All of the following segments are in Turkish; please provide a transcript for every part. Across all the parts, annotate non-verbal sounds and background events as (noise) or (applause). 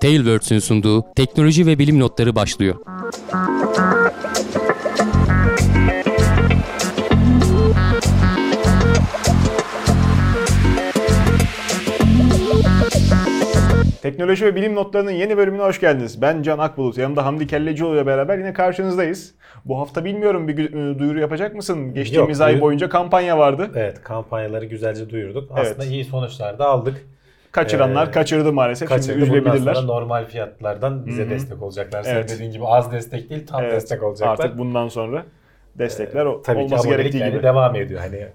Tailwords'ün sunduğu teknoloji ve bilim notları başlıyor. Teknoloji ve bilim notlarının yeni bölümüne hoş geldiniz. Ben Can Akbulut. Yanımda Hamdi Kellecioğlu ile beraber yine karşınızdayız. Bu hafta bilmiyorum bir e, duyuru yapacak mısın? Geçtiğimiz Yok, ay boyunca kampanya vardı. Evet kampanyaları güzelce duyurduk. Evet. Aslında iyi sonuçlar da aldık. Kaçıranlar Ee, kaçırdı maalesef. Kaçırdı. Şimdi Bundan üzülebilirler. sonra normal fiyatlardan bize Hı hı. destek olacaklar. Evet. Senin dediğin gibi az destek değil tam Evet, destek olacaklar. Artık bundan sonra destekler o- Tabii olması gerektiği yani gibi. devam ediyor. Hani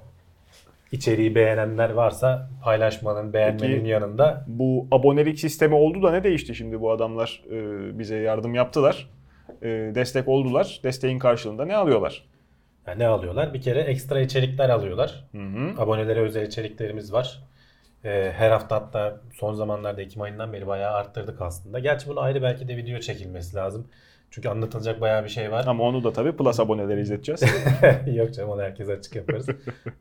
içeriği beğenenler varsa paylaşmanın, beğenmenin Peki- yanında Bu abonelik sistemi oldu da ne değişti şimdi bu adamlar e, bize yardım yaptılar. E, destek oldular. Desteğin karşılığında ne alıyorlar? yani ne alıyorlar? Bir kere ekstra içerikler alıyorlar. Hı hı. Abonelere özel içeriklerimiz var. Ee, her hafta hatta son zamanlarda Ekim ayından beri bayağı arttırdık aslında. Gerçi bunu ayrı belki de video çekilmesi lazım. Çünkü anlatılacak bayağı bir şey var. Ama onu da tabii Plus aboneleri izleteceğiz. (laughs) Yok canım onu herkese açık yaparız.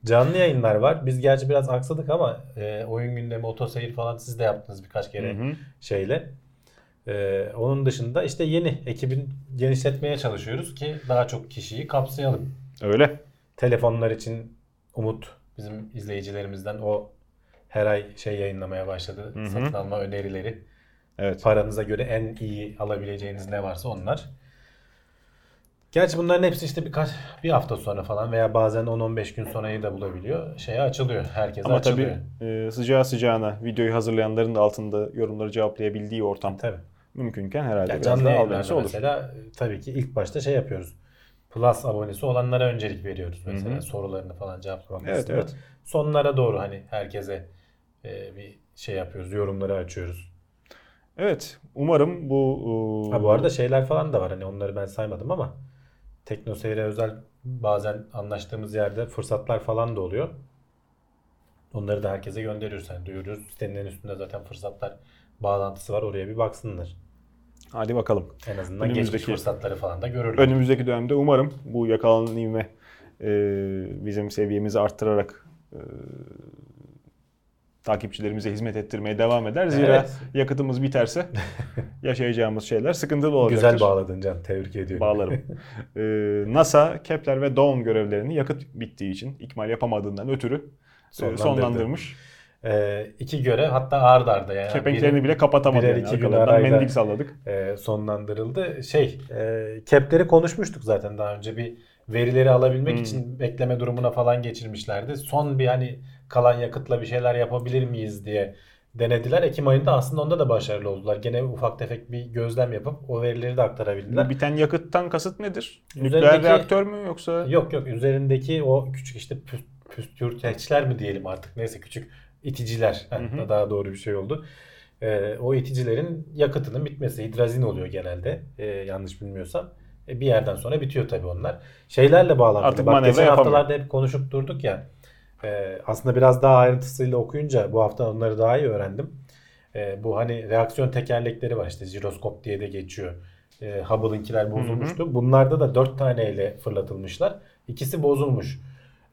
Canlı yayınlar var. Biz gerçi biraz aksadık ama e, oyun gündemi, otoseyir falan siz de yaptınız birkaç kere Hı hı. şeyle. E, onun dışında işte yeni ekibin genişletmeye çalışıyoruz ki daha çok kişiyi kapsayalım. Öyle. Telefonlar için Umut bizim izleyicilerimizden o her ay şey yayınlamaya başladı. Hı hı. Satın alma önerileri. Evet. Paranıza göre en iyi alabileceğiniz ne varsa onlar. Gerçi bunların hepsi işte birkaç bir hafta sonra falan veya bazen 10-15 gün sonrayı da bulabiliyor. Şeye açılıyor. Herkese Ama açılıyor. tabii e, sıcağı sıcağına videoyu hazırlayanların da altında yorumları cevaplayabildiği ortam Tabii. mümkünken herhalde Ya biraz canlı daha albenisi olur. mesela tabii ki ilk başta şey yapıyoruz. Plus abonesi olanlara öncelik veriyoruz mesela Hı hı. sorularını falan cevaplamak Evet, evet. Sonlara doğru hani herkese e, bir şey yapıyoruz. Yorumları açıyoruz. Evet. Umarım bu e, Ha bu arada şeyler falan da var. Hani onları ben saymadım ama TeknoSeyir'e özel bazen anlaştığımız yerde fırsatlar falan da oluyor. Onları da herkese gönderiyoruz. Yani duyuruyoruz. Sitenin en üstünde zaten fırsatlar bağlantısı var. Oraya bir baksınlar. hadi bakalım. En azından geçmiş Önümüzdeki- fırsatları falan da görürler. Önümüzdeki dönemde umarım bu yakalanan ivme e, bizim seviyemizi arttırarak e, takipçilerimize hizmet ettirmeye devam eder. Zira Evet. yakıtımız biterse (laughs) yaşayacağımız şeyler sıkıntılı olacaktır. Güzel bağladın Can. Tebrik ediyorum. Bağlarım. (laughs) Ee, NASA, Kepler ve Dawn görevlerini yakıt bittiği için, ikmal yapamadığından ötürü e, Sonlandırdı. sonlandırmış. Ee, iki görev hatta ard arda yani. Kepenklerini biri, bile kapatamadı birer yani iki gün arayla- mendil salladık. e, sonlandırıldı. Şey, e, kepleri konuşmuştuk zaten daha önce bir verileri alabilmek Hmm. için bekleme durumuna falan geçirmişlerdi. Son bir hani kalan yakıtla bir şeyler yapabilir miyiz diye denediler. Ekim ayında aslında onda da başarılı oldular. Gene ufak tefek bir gözlem yapıp o verileri de aktarabildiler. Bu biten yakıttan kasıt nedir? Nükleer Üzerindeki- reaktör mü yoksa? Yok yok üzerindeki o küçük işte püs- püstürteçler mi diyelim artık neyse küçük iticiler Heh, Hı hı. daha doğru bir şey oldu. Ee, o iticilerin yakıtının bitmesi hidrazin oluyor genelde ee, yanlış bilmiyorsam. E, bir yerden sonra bitiyor tabii onlar. Şeylerle bağlantılı. Artık Bak, manevra geçen haftalarda hep konuşup durduk ya. E, aslında biraz daha ayrıntısıyla okuyunca bu hafta onları daha iyi öğrendim. E, bu hani reaksiyon tekerlekleri var işte jiroskop diye de geçiyor. E, Hubble'ınkiler bozulmuştu. Bunlarda da 4 taneyle fırlatılmışlar. İkisi bozulmuş.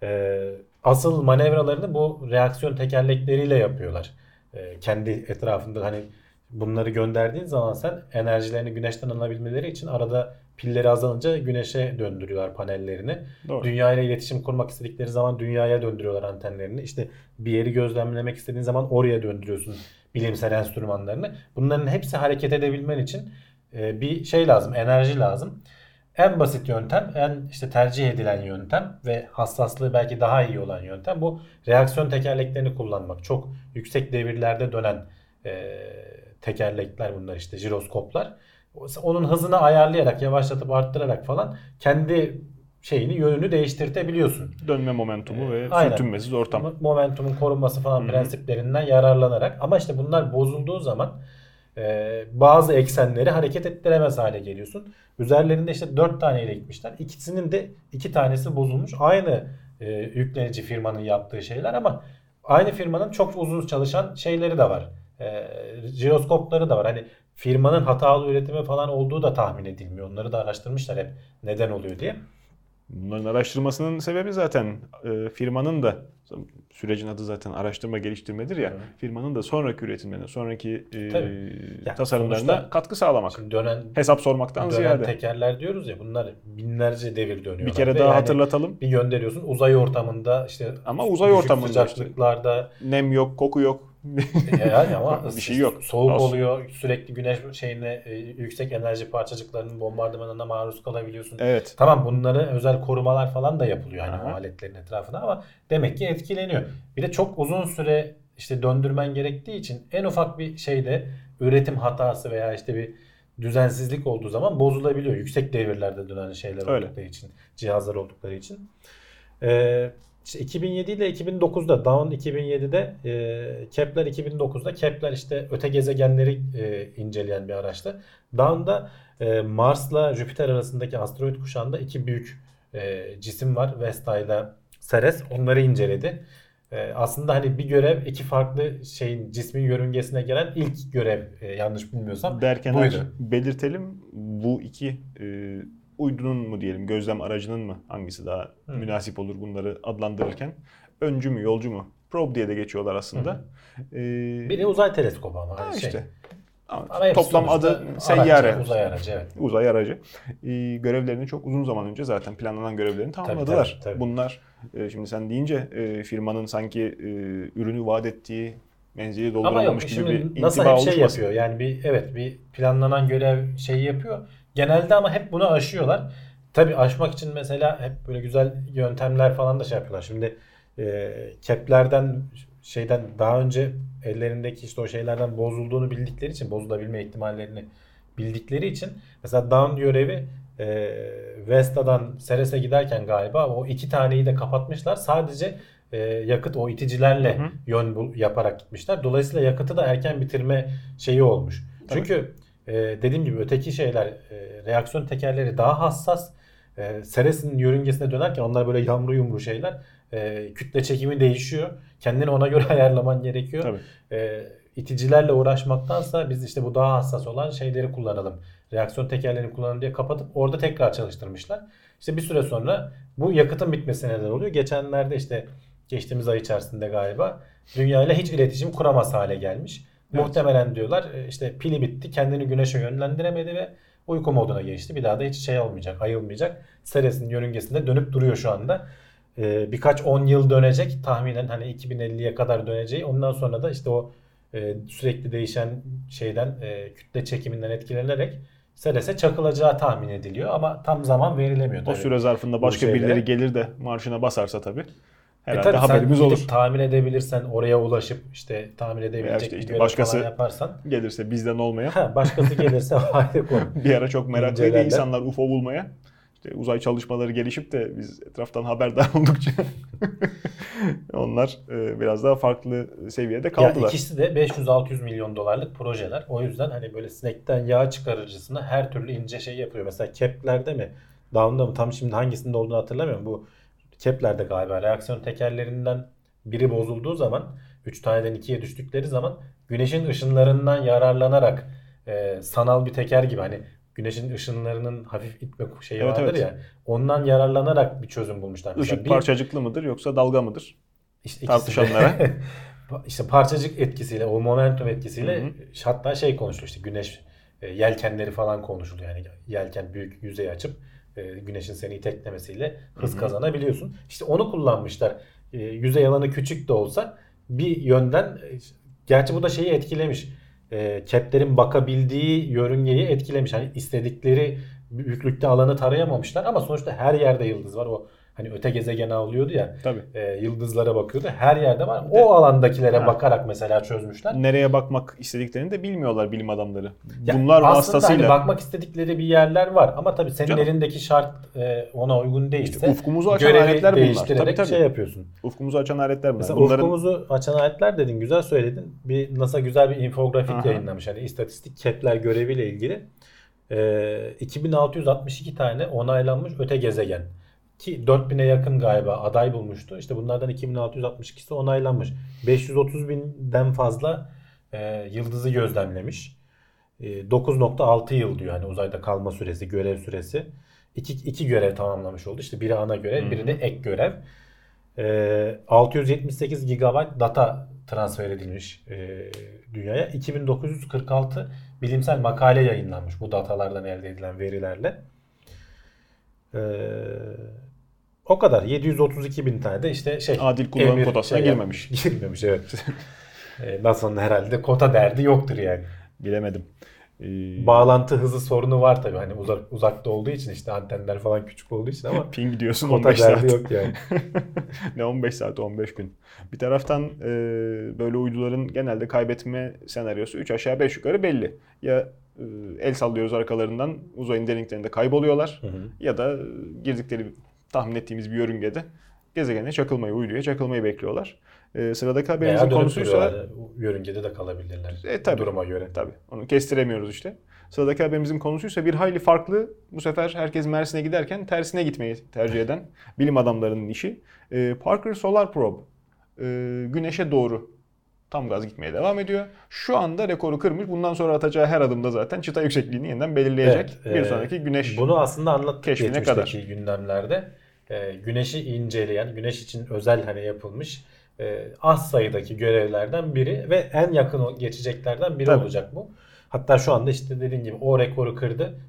E, asıl manevralarını bu reaksiyon tekerlekleriyle yapıyorlar. E, kendi etrafında hani bunları gönderdiğin zaman sen enerjilerini güneşten alabilmeleri için arada pilleri azalınca güneşe döndürüyorlar panellerini. Doğru. Dünya ile iletişim kurmak istedikleri zaman dünyaya döndürüyorlar antenlerini. İşte bir yeri gözlemlemek istediğin zaman oraya döndürüyorsun bilimsel enstrümanlarını. Bunların hepsi hareket edebilmen için e, bir şey lazım, enerji lazım. En basit yöntem, en işte tercih edilen yöntem ve hassaslığı belki daha iyi olan yöntem bu reaksiyon tekerleklerini kullanmak. Çok yüksek devirlerde dönen e, tekerlekler bunlar işte jiroskoplar. Onun hızını ayarlayarak, yavaşlatıp arttırarak falan kendi şeyini yönünü değiştirtebiliyorsun. Dönme momentumu ve Aynen. sürtünmesiz ortam. Momentumun korunması falan Hı hı. prensiplerinden yararlanarak ama işte bunlar bozulduğu zaman e, bazı eksenleri hareket ettiremez hale geliyorsun. Üzerlerinde işte 4 taneyle gitmişler. İkisinin de iki tanesi bozulmuş. Aynı e, yüklenici firmanın yaptığı şeyler ama aynı firmanın çok uzun çalışan şeyleri de var. E, jiroskopları da var. Hani firmanın hatalı üretimi falan olduğu da tahmin edilmiyor. Onları da araştırmışlar hep neden oluyor diye. Bunların araştırmasının sebebi zaten e, firmanın da sürecin adı zaten araştırma geliştirmedir ya. Evet. Firmanın da sonraki üretimlerine, sonraki e, Tabii. Ya tasarımlarına katkı sağlamak. Şimdi dönen Hesap sormaktan dönen ziyade. tekerler diyoruz ya bunlar binlerce devir dönüyor. Bir kere daha hatırlatalım. Bir gönderiyorsun uzay ortamında işte Ama uzay ortamında işte. sıcaklıklarda Nem yok, koku yok. Yani ama (laughs) Bir şey yok. Soğuk Olsun. oluyor. Sürekli güneş şeyine e, yüksek enerji parçacıklarının bombardımanına maruz kalabiliyorsun. Evet. Tamam bunlara özel korumalar falan da yapılıyor hani Aha. aletlerin etrafına ama demek ki etkileniyor. Bir de çok uzun süre işte döndürmen gerektiği için en ufak bir şeyde üretim hatası veya işte bir düzensizlik olduğu zaman bozulabiliyor. Yüksek devirlerde dönen şeyler Öyle. oldukları için, cihazlar oldukları için. Ee, işte 2007 ile 2009'da Dawn 2007'de e, Kepler 2009'da Kepler işte öte gezegenleri e, inceleyen bir araçtı. Dawn'da e, Mars'la Jüpiter arasındaki asteroid kuşağında iki büyük e, cisim var. Vesta ile Ceres. Onları inceledi. E, aslında hani bir görev iki farklı şeyin cismin yörüngesine gelen ilk görev e, yanlış bilmiyorsam. Derken buydu. belirtelim bu iki e, uydunun mu diyelim, gözlem aracının mı hangisi daha Hı. münasip olur bunları adlandırırken? Öncü mü, yolcu mu? Probe diye de geçiyorlar aslında. E, Biri uzay teleskobu ama. ha şey. işte. Ama Ama toplam adı seyyare. uzay aracı evet. uzay aracı. E, görevlerini çok uzun zaman önce zaten planlanan görevlerini tamamladılar. tabii, tabii. Bunlar e, şimdi sen deyince e, firmanın sanki e, ürünü vaat ettiği menzili Ama yok dolduramamış gibi şimdi bir NASA intiba hep şey oluşmasın. yapıyor. Yani bir evet bir planlanan görev şeyi yapıyor. Genelde ama hep bunu aşıyorlar. Tabii aşmak için mesela hep böyle güzel yöntemler falan da şey yapıyorlar. Şimdi e, Kepler'den şeyden daha önce ellerindeki işte o şeylerden bozulduğunu bildikleri için bozulabilme ihtimallerini bildikleri için mesela Dawn görevi e, Vesta'dan Ceres'e giderken galiba o iki taneyi de kapatmışlar. Sadece e, yakıt o iticilerle Hı hı. yön bul, yaparak gitmişler. Dolayısıyla yakıtı da erken bitirme şeyi olmuş. Tabii. Çünkü e, dediğim gibi öteki şeyler e, reaksiyon tekerleri daha hassas. E, Ceres'in yörüngesine dönerken onlar böyle yamru yumru şeyler. E, kütle çekimi değişiyor. Kendini ona göre (laughs) ayarlaman gerekiyor. Tabii. E, iticilerle uğraşmaktansa biz işte bu daha hassas olan şeyleri kullanalım. Reaksiyon tekerlerini kullanalım diye kapatıp orada tekrar çalıştırmışlar. İşte bir süre sonra bu yakıtın bitmesine neden oluyor. Geçenlerde işte geçtiğimiz ay içerisinde galiba dünya ile hiç iletişim kuramaz hale gelmiş. Evet. Muhtemelen diyorlar e, işte pili bitti kendini güneşe yönlendiremedi ve uyku moduna geçti. Bir daha da hiç şey olmayacak, ayılmayacak. Ceres'in yörüngesinde dönüp duruyor şu anda. Ee, birkaç 10 yıl dönecek tahminen hani 2050'ye kadar döneceği. Ondan sonra da işte o e, sürekli değişen şeyden e, kütle çekiminden etkilenerek Ceres'e çakılacağı tahmin ediliyor ama tam zaman verilemiyor. O süre zarfında başka birileri gelir de marşına basarsa tabii. E Herhalde sen haberimiz olur. Tahmin edebilirsen oraya ulaşıp işte tahmin edebilecek işte- işte başkası- yaparsan. Gelirse bizden olmaya. Ha, başkası gelirse (laughs) ayrı konu. Bir ara çok meraklıydı insanlar UFO bulmaya. İşte uzay çalışmaları gelişip de biz etraftan haberdar (laughs) oldukça (laughs) onlar e, biraz daha farklı seviyede Ya kaldılar. ikisi de 500-600 milyon dolarlık projeler. O yüzden hani böyle sinekten yağ çıkarıcısına her türlü ince şey yapıyor. Mesela Kepler'de mi? Down'da mı? Tam şimdi hangisinde olduğunu hatırlamıyorum. Bu Kepler'de galiba reaksiyon tekerlerinden biri bozulduğu zaman 3 taneden 2'ye düştükleri zaman güneşin ışınlarından yararlanarak e, sanal bir teker gibi hani güneşin ışınlarının hafif itme şeyi Evet, vardır evet. ya ondan yararlanarak bir çözüm bulmuşlar. Mesela Işık bir- parçacıklı mıdır yoksa dalga mıdır? işte tartışanlara. (laughs) işte parçacık etkisiyle, o momentum etkisiyle Hı hı. hatta şey konuşuluyor işte güneş e, yelkenleri falan konuşuluyor. Yani yelken büyük yüzey açıp e, güneşin seni iteklemesiyle hız Hı hı. kazanabiliyorsun. İşte onu kullanmışlar. E, yüzey alanı küçük de olsa bir yönden e, gerçi bu da şeyi etkilemiş. E, Kepler'in bakabildiği yörüngeyi etkilemiş. Hani istedikleri büyüklükte alanı tarayamamışlar ama sonuçta her yerde yıldız var. O hani öte gezegen avlıyordu ya Tabii. e, yıldızlara bakıyordu. Her yerde var. O alandakilere Ha. bakarak mesela çözmüşler. Nereye bakmak istediklerini de bilmiyorlar bilim adamları. Ya Bunlar aslında vasıtasıyla hani bakmak istedikleri bir yerler var ama tabii senin Canım. elindeki şart e, ona uygun değilse İşte ufkumuzu açan aletler bunlar. Tabii, tabii. şey yapıyorsun. ufkumuzu açan aletler bunlar. Mesela Bunların ufkumuzu açan aletler dedin, güzel söyledin. Bir NASA güzel bir infografik Aha. yayınlamış. Hani istatistik Kepler göreviyle ilgili. Ee, 2662 tane onaylanmış öte gezegen. Ki 4000'e yakın galiba aday bulmuştu. İşte bunlardan 2662'si onaylanmış. 530 binden fazla e, yıldızı gözlemlemiş. E, 9.6 yıl diyor hani uzayda kalma süresi, görev süresi. iki, iki görev tamamlamış oldu. İşte biri ana görev, Hı biri de ek görev. Ee, 678 GB data transfer edilmiş e, dünyaya. 2946 bilimsel makale yayınlanmış bu datalardan elde edilen verilerle. Ee, o kadar. 732 bin tane de işte şey. Adil kullanım emir kotasına şey girmemiş. (laughs) Girmemiş evet. ee, (laughs) NASA'nın herhalde kota derdi yoktur yani. Bilemedim. Ee, Bağlantı hızı sorunu var tabii. Hani uzak, uzakta olduğu için işte antenler falan küçük olduğu için ama (laughs) ping diyorsun kota 15 derdi saat. yok yani. ne 15 saat 15 gün. Bir taraftan e, böyle uyduların genelde kaybetme senaryosu 3 aşağı 5 yukarı belli. Ya e, el sallıyoruz arkalarından uzayın derinliklerinde kayboluyorlar Hı hı. ya da e, girdikleri tahmin ettiğimiz bir yörüngede gezegene çakılmayı, uyduya çakılmayı bekliyorlar. E, sıradaki Veya haberimizin dönüp konusuysa. Yörüngede de kalabilirler. E, tabii. Duruma göre. Tabii. Onu kestiremiyoruz işte. Sıradaki haberimizin konusuysa bir hayli farklı. Bu sefer herkes Mersin'e giderken tersine gitmeyi tercih eden bilim adamlarının işi. Ee, Parker Solar Probe e, güneşe doğru tam gaz gitmeye devam ediyor. Şu anda rekoru kırmış. Bundan sonra atacağı her adımda zaten çıta yüksekliğini yeniden belirleyecek. Evet, bir e, sonraki güneş Bunu aslında anlattık keşfine geçmişteki gündemlerde. Ee, güneşi inceleyen, güneş için özel hani yapılmış e, az sayıdaki görevlerden biri ve en yakın geçeceklerden biri Tabii. olacak bu. Hatta şu anda işte dediğin gibi o rekoru kırdı.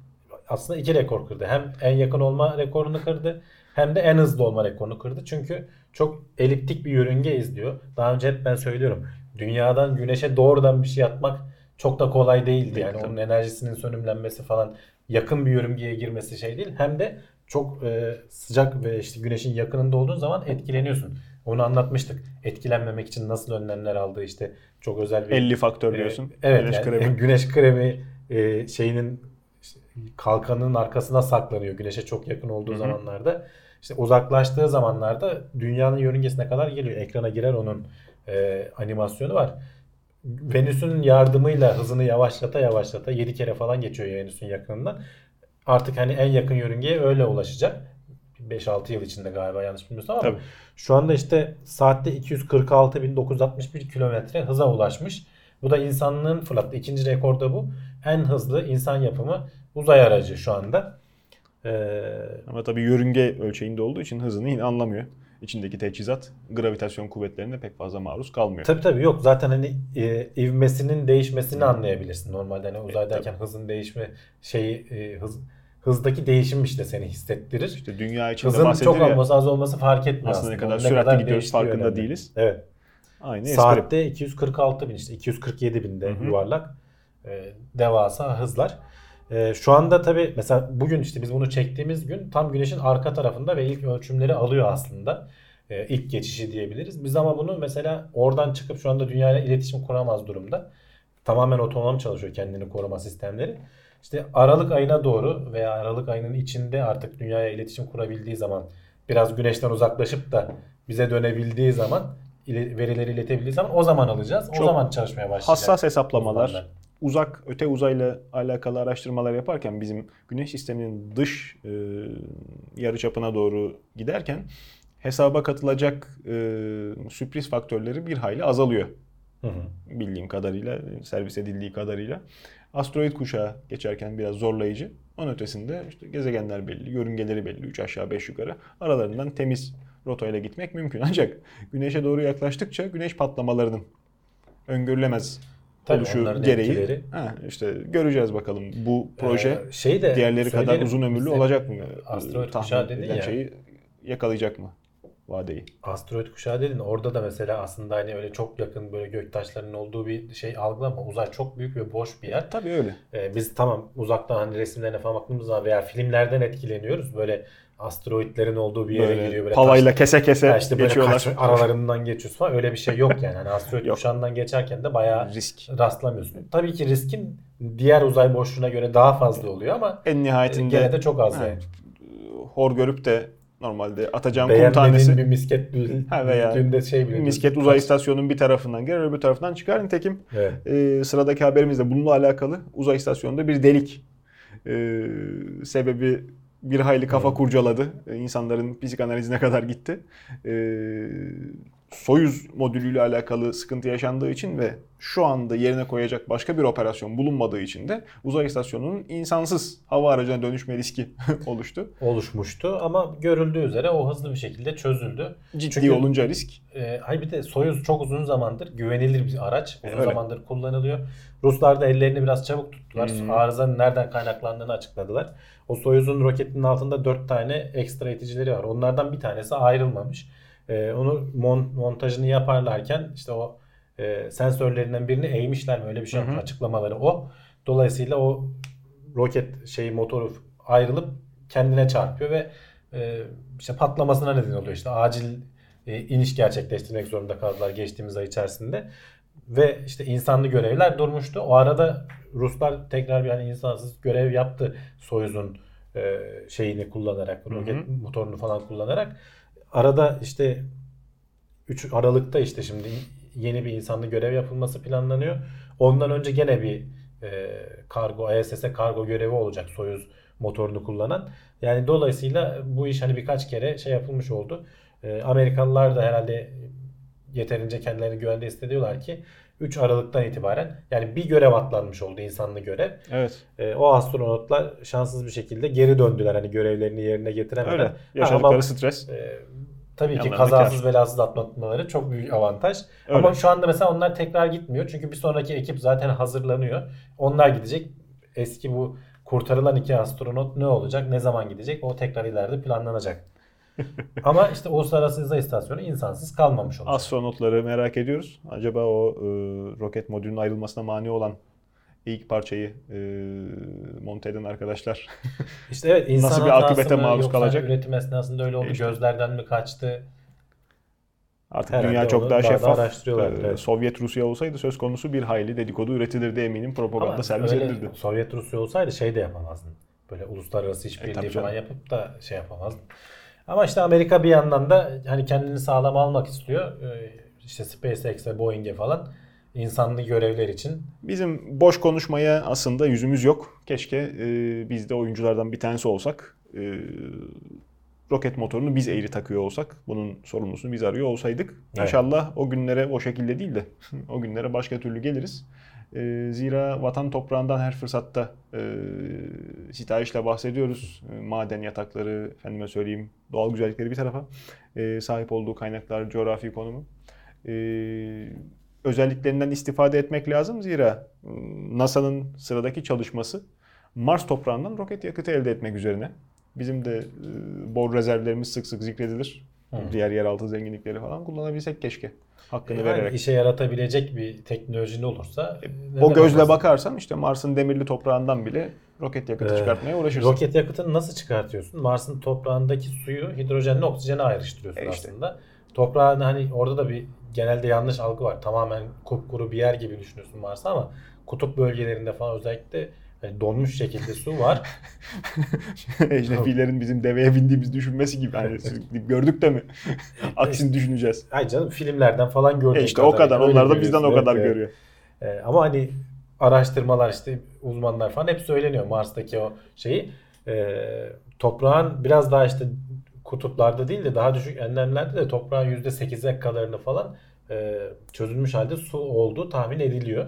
Aslında iki rekor kırdı. Hem en yakın olma rekorunu kırdı hem de en hızlı olma rekorunu kırdı. Çünkü çok eliptik bir yörünge izliyor. Daha önce hep ben söylüyorum. Dünyadan güneşe doğrudan bir şey atmak çok da kolay değildi. Değil, Yani tabii. onun enerjisinin sönümlenmesi falan yakın bir yörüngeye girmesi şey değil. Hem de çok e, sıcak ve işte güneşin yakınında olduğun zaman etkileniyorsun. Onu anlatmıştık. Etkilenmemek için nasıl önlemler aldığı işte çok özel bir 50 faktör e, diyorsun. evet Güneş yani kremi. (laughs) güneş kremi e, şeyinin işte kalkanının arkasına saklanıyor güneşe çok yakın olduğu Hı hı. zamanlarda. İşte uzaklaştığı zamanlarda dünyanın yörüngesine kadar geliyor. Ekrana girer onun e, animasyonu var. Venüs'ün yardımıyla hızını yavaşlata yavaşlata 7 kere falan geçiyor Venüs'ün yakınından. Artık hani en yakın yörüngeye öyle ulaşacak. 5-6 yıl içinde galiba yanlış bilmiyorsam ama Tabii. şu anda işte saatte 246.961 kilometre hıza ulaşmış. Bu da insanlığın fırlattığı ikinci rekor da bu. En hızlı insan yapımı uzay aracı şu anda. Ee, Ama tabii yörünge ölçeğinde olduğu için hızını yine anlamıyor. İçindeki teçhizat gravitasyon kuvvetlerine pek fazla maruz kalmıyor. tabii tabii yok zaten hani e, ivmesinin değişmesini anlayabilirsin. Normalde hani uzaydayken hızın değişme şeyi e, hız hızdaki değişim işte seni hissettirir. İşte dünya içinde Hızın çok ya. olması az olması fark etmiyor Aslında aslında. ne kadar Onun süratli gidiyoruz farkında önemli. değiliz. Evet. Aynı espri. Saatte 246 bin işte 247 binde Hı hı. yuvarlak e, devasa hızlar. E, şu anda tabi mesela bugün işte biz bunu çektiğimiz gün tam güneşin arka tarafında ve ilk ölçümleri alıyor aslında. E, ilk geçişi diyebiliriz. Biz ama bunu mesela oradan çıkıp şu anda dünyayla iletişim kuramaz durumda. Tamamen otonom çalışıyor kendini koruma sistemleri. İşte Aralık ayına doğru veya Aralık ayının içinde artık dünyaya iletişim kurabildiği zaman biraz güneşten uzaklaşıp da bize dönebildiği zaman ile- verileri iletebildiği zaman o zaman alacağız. O Çok zaman çalışmaya başlayacak. Hassas hesaplamalar, uzmanlar. Uzak öte uzayla alakalı araştırmalar yaparken bizim güneş sisteminin dış e, yarıçapına doğru giderken hesaba katılacak e, sürpriz faktörleri bir hayli azalıyor. Hı hı. bildiğim kadarıyla, servis edildiği kadarıyla. Asteroid kuşağı geçerken biraz zorlayıcı. Onun ötesinde işte gezegenler belli, yörüngeleri belli. 3 aşağı 5 yukarı. Aralarından temiz rotayla gitmek mümkün. (laughs) Ancak güneşe doğru yaklaştıkça güneş patlamalarının öngörülemez Tabii oluşu gereği etkileri. ha, işte göreceğiz bakalım bu proje Ee, şey de diğerleri kadar uzun ömürlü olacak mı? Asteroid kuşağı dedin ya. şeyi yakalayacak mı vadeyi? Asteroid kuşağı dedin. Orada da mesela aslında hani öyle çok yakın böyle göktaşlarının olduğu bir şey algılama. Uzay çok büyük ve boş bir yer. Tabii öyle. Ee, biz tamam uzaktan hani resimlerine falan baktığımız zaman veya filmlerden etkileniyoruz. Böyle asteroidlerin olduğu bir yere Böyle giriyor. Böyle palayla taş- kese kese Ya işte böyle geçiyorlar. kaç aralarından geçiyorsun falan. Öyle bir şey yok yani. Hani asteroid (laughs) kuşağından geçerken de bayağı Risk. rastlamıyorsun. Tabii ki riskin diğer uzay boşluğuna göre daha fazla oluyor ama En nihayetinde gene de çok az yani. hor görüp de normalde atacağım kum tanesi bir misket (laughs) Ha veya büyüklüğünde şey bile misket uzay istasyonunun bir tarafından girer öbür tarafından çıkar. Nitekim Evet. e, sıradaki haberimiz de bununla alakalı uzay istasyonunda bir delik e, sebebi bir hayli kafa Hı. kurcaladı. E, insanların psikanalizine kadar gitti. E, Soyuz modülüyle alakalı sıkıntı yaşandığı için ve şu anda yerine koyacak başka bir operasyon bulunmadığı için de uzay istasyonunun insansız hava aracına dönüşme riski (laughs) oluştu. oluşmuştu ama görüldüğü üzere o hızlı bir şekilde çözüldü. Ciddi Çünkü- olunca risk. E, hayır bir de Soyuz çok uzun zamandır güvenilir bir araç. Uzun Öyle. zamandır kullanılıyor. Ruslar da ellerini biraz çabuk tuttular. Hmm. Arızanın nereden kaynaklandığını açıkladılar. O Soyuz'un roketinin altında 4 tane ekstra iticileri var. Onlardan bir tanesi ayrılmamış. E, onu mon- montajını yaparlarken işte o e, sensörlerinden birini eğmişler mi öyle bir şey hı. açıklamaları o. Dolayısıyla o roket şey motoru ayrılıp kendine çarpıyor ve e, işte patlamasına neden oluyor. İşte acil e, iniş gerçekleştirmek zorunda kaldılar geçtiğimiz ay içerisinde. Ve işte insanlı görevler durmuştu. O arada Ruslar tekrar bir hani insansız görev yaptı Soyuz'un e, şeyini kullanarak, roket motorunu falan kullanarak. Arada işte 3 Aralık'ta işte şimdi yeni bir insanlı görev yapılması planlanıyor. Ondan önce gene bir e, kargo, ISS'e kargo görevi olacak Soyuz motorunu kullanan. Yani dolayısıyla bu iş hani birkaç kere şey yapılmış oldu. E, Amerikalılar da herhalde yeterince kendilerini güvende hissediyorlar ki 3 Aralık'tan itibaren yani bir görev atlanmış oldu insanlı görev. Evet. E, o astronotlar şanssız bir şekilde geri döndüler hani görevlerini yerine getiremeden. Öyle. Ha, Yaşadıkları ama, stres. e, tabii ki kazasız kar. belasız atlatmaları çok büyük avantaj. Öyle. Ama şu anda mesela onlar tekrar gitmiyor. Çünkü bir sonraki ekip zaten hazırlanıyor. Onlar gidecek. Eski bu kurtarılan iki astronot ne olacak? Ne zaman gidecek? O tekrar ileride planlanacak. (laughs) Ama işte Uluslararası Uzay İstasyonu insansız kalmamış olacak. Astronotları merak ediyoruz. Acaba o e, roket modülünün ayrılmasına mani olan ilk parçayı e, monte eden arkadaşlar (laughs) İşte evet insan Nasıl bir akıbete maruz kalacak? Üretim esnasında öyle oldu. İşte. Gözlerden mi kaçtı? artık Herhalde dünya çok daha daha da şeffaf. araştırıyorlardır, E, evet. Sovyet Rusya olsaydı söz konusu bir hayli dedikodu üretilirdi eminim. Propaganda Ama servis öyle edilirdi. Sovyet Rusya olsaydı şey de yapamazdın. Böyle uluslararası işbirliği E, falan yapıp da şey yapamazdın. Ama işte Amerika bir yandan da hani kendini sağlam almak istiyor. Ee, İşte SpaceX ve Boeing'e falan insanlı görevler için Bizim boş konuşmaya aslında yüzümüz yok. Keşke e, biz de oyunculardan bir tanesi olsak. E, roket motorunu biz eğri takıyor olsak. Bunun sorumlusunu biz arıyor olsaydık. Evet. İnşallah o günlere o şekilde değil de (laughs) o günlere başka türlü geliriz. E, zira vatan toprağından her fırsatta e, sitayişle bahsediyoruz. E, maden yatakları, efendime söyleyeyim doğal güzellikleri bir tarafa. E, sahip olduğu kaynaklar, coğrafi konumu. E, özelliklerinden istifade etmek lazım. Zira e, NASA'nın sıradaki çalışması Mars toprağından roket yakıtı elde etmek üzerine. Bizim de e, bor rezervlerimiz sık sık zikredilir. Diğer yeraltı zenginlikleri falan kullanabilsek keşke. Hakkını yani vererek. işe yaratabilecek bir teknoloji olursa neden O gözle olmasın? bakarsan işte Mars'ın demirli toprağından bile roket yakıtı Ee, çıkartmaya uğraşırsın. Roket yakıtını nasıl çıkartıyorsun? Mars'ın toprağındaki suyu hidrojenle oksijene ayrıştırıyorsun E işte. aslında. Toprağın hani orada da bir genelde yanlış algı var. Tamamen kupkuru bir yer gibi düşünüyorsun Mars'ı ama kutup bölgelerinde falan özellikle hani donmuş şekilde su var. (laughs) Ecnebilerin bizim deveye bindiğimiz düşünmesi gibi. Hani sürekli gördük de mi? (laughs) Aksini düşüneceğiz. Ay canım filmlerden falan gördüğün E işte o kadar. öyle Onlar da bizden o kadar Evet, görüyor. Ee, ama hani araştırmalar işte uzmanlar falan hep söyleniyor Mars'taki o şeyi. Ee, toprağın biraz daha işte kutuplarda değil de daha düşük enlemlerde de toprağın %8'e kadarını falan e, çözülmüş halde su olduğu tahmin ediliyor.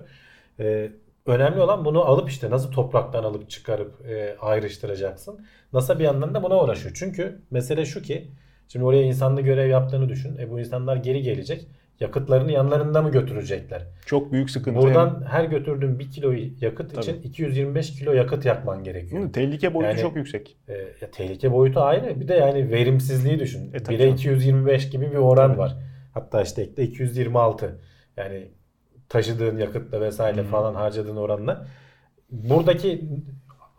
Ee, önemli olan bunu alıp işte nasıl topraktan alıp çıkarıp e, ayrıştıracaksın. NASA bir yandan da buna uğraşıyor. Çünkü mesele şu ki şimdi oraya insanlı görev yaptığını düşün. E bu insanlar geri gelecek. Yakıtlarını yanlarında mı götürecekler? Çok büyük sıkıntı. Buradan yani. her götürdüğün 1 kilo yakıt için 225 kilo yakıt yakman gerekiyor. Mi? Tehlike boyutu Yani- çok yüksek. Ee, ya tehlike boyutu ayrı. Bir de yani verimsizliği düşün. E, tabii 1'e canım. 225 gibi bir oran Tabii. var. Hatta işte ekle 226. Yani taşıdığın yakıtla vesaire falan harcadığın oranla. Buradaki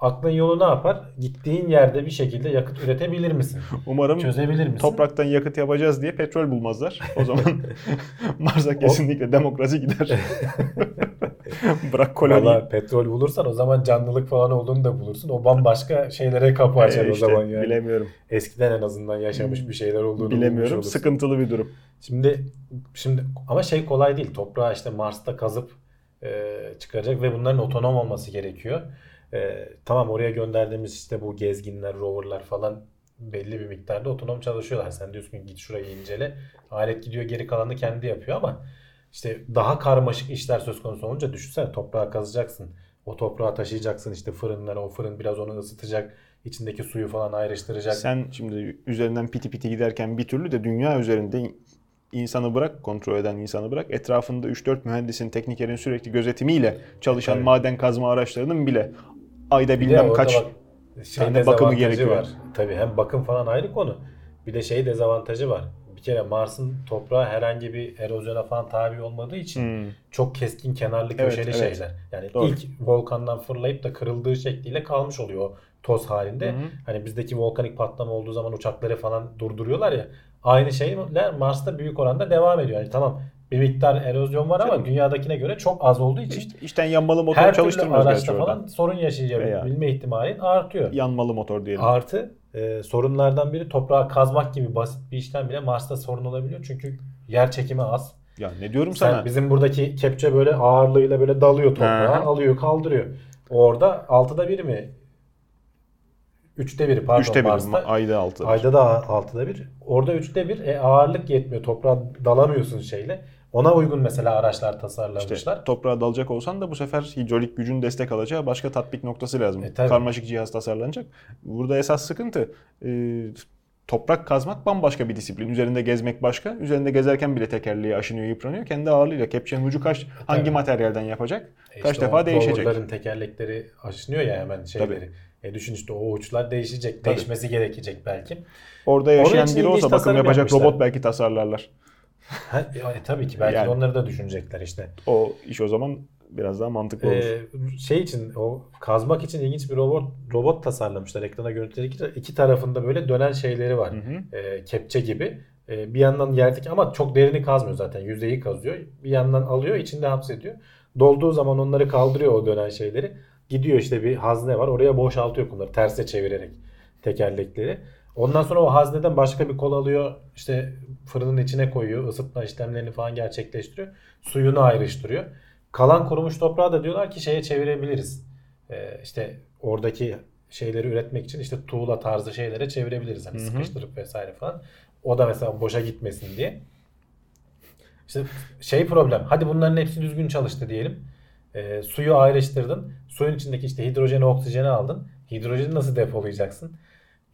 aklın yolu ne yapar? Gittiğin yerde bir şekilde yakıt üretebilir misin? Umarım Çözebilir misin? topraktan yakıt yapacağız diye petrol bulmazlar. O zaman (laughs) Mars'a kesinlikle demokrasi gider. (laughs) Bırak koloni. Valla petrol bulursan o zaman canlılık falan olduğunu da bulursun. O bambaşka şeylere kapı açar o işte zaman yani. Bilemiyorum. Eskiden en azından yaşamış bir şeyler olduğunu Bilemiyorum. Sıkıntılı bir durum. Şimdi şimdi ama şey kolay değil. Toprağı işte Mars'ta kazıp e, çıkaracak ve bunların otonom olması gerekiyor. E, tamam oraya gönderdiğimiz işte bu gezginler, roverlar falan belli bir miktarda otonom çalışıyorlar. Sen diyorsun ki git şurayı incele. Alet gidiyor geri kalanını kendi yapıyor ama işte daha karmaşık işler söz konusu olunca düşünsene toprağa kazacaksın. O toprağı taşıyacaksın işte fırınlara. O fırın biraz onu ısıtacak. içindeki suyu falan ayrıştıracak. Sen şimdi üzerinden piti piti giderken bir türlü de dünya üzerinde insanı bırak, kontrol eden insanı bırak. Etrafında 3-4 mühendisin, teknikerin sürekli gözetimiyle çalışan Tabii. maden kazma araçlarının bile ayda bilmem kaç bak, şey bakımı gerekiyor. Var. Tabii hem bakım falan ayrı konu. Bir de şey dezavantajı var. Bir kere Mars'ın toprağı herhangi bir erozyona falan tabi olmadığı için Hmm. çok keskin kenarlı Evet, köşeli evet. şeyler. Yani Doğru. ilk volkandan fırlayıp da kırıldığı şekliyle kalmış oluyor o toz halinde. Hı hı. Hani bizdeki volkanik patlama olduğu zaman uçakları falan durduruyorlar ya. Aynı şeyler Mars'ta büyük oranda devam ediyor. Yani tamam bir miktar erozyon var ama dünyadakine göre çok az olduğu için İşte, içten yanmalı motor her türlü araçta falan sorun yaşayabilme ihtimalin artıyor. Yanmalı motor diyelim. Artı e, sorunlardan biri toprağı kazmak gibi basit bir işlem bile Mars'ta sorun olabiliyor. Çünkü yer çekimi az. Ya ne diyorum Sen sana? bizim buradaki kepçe böyle ağırlığıyla böyle dalıyor toprağı, Hı hı. alıyor, kaldırıyor. Orada altıda bir mi? Üçte biri pardon Üçte bir Mars'ta. ayda altı. Ayda da altıda bir. Orada üçte bir e, ağırlık yetmiyor. Toprağa dalamıyorsun şeyle. Ona uygun mesela araçlar tasarlamışlar. İşte toprağa dalacak olsan da bu sefer hidrolik gücün destek alacağı başka tatbik noktası lazım. E, tabii. Karmaşık cihaz tasarlanacak. Burada esas sıkıntı e, toprak kazmak bambaşka bir disiplin. Üzerinde gezmek başka. Üzerinde gezerken bile tekerleği aşınıyor, yıpranıyor. Kendi ağırlığıyla kepçenin ucu kaç, hangi tabii. materyalden yapacak? E kaç işte defa o değişecek? roverların tekerlekleri aşınıyor ya hemen şeyleri. E düşün işte o uçlar değişecek. Değişmesi gerekecek belki. Orada yaşayan biri olsa bakım yapacak yapmışlar. robot belki tasarlarlar. Ha, e, tabii ki belki Yani. onları da düşünecekler işte. O iş o zaman biraz daha mantıklı olur. Ee, şey için o kazmak için ilginç bir robot robot tasarlamışlar. Ekrana görüntüleri iki tarafında böyle dönen şeyleri var. Hı hı. Ee, kepçe gibi. Ee, bir yandan yerdeki ama çok derini kazmıyor zaten. Yüzeyi kazıyor. Bir yandan alıyor, içinde hapsediyor. Dolduğu zaman onları kaldırıyor o dönen şeyleri. Gidiyor işte bir hazne var. Oraya boşaltıyor kumları terse çevirerek tekerlekleri. Ondan sonra o hazneden başka bir kol alıyor. işte fırının içine koyuyor. ısıtma işlemlerini falan gerçekleştiriyor. Suyunu ayrıştırıyor. Kalan kurumuş toprağı da diyorlar ki şeye çevirebiliriz. Ee, işte oradaki şeyleri üretmek için işte tuğla tarzı şeylere çevirebiliriz. Hani Hı hı. sıkıştırıp vesaire falan. O da mesela boşa gitmesin diye. İşte şey problem. Hadi bunların hepsi düzgün çalıştı diyelim. Ee, suyu ayrıştırdın. Suyun içindeki işte hidrojeni, oksijeni aldın. Hidrojeni nasıl depolayacaksın?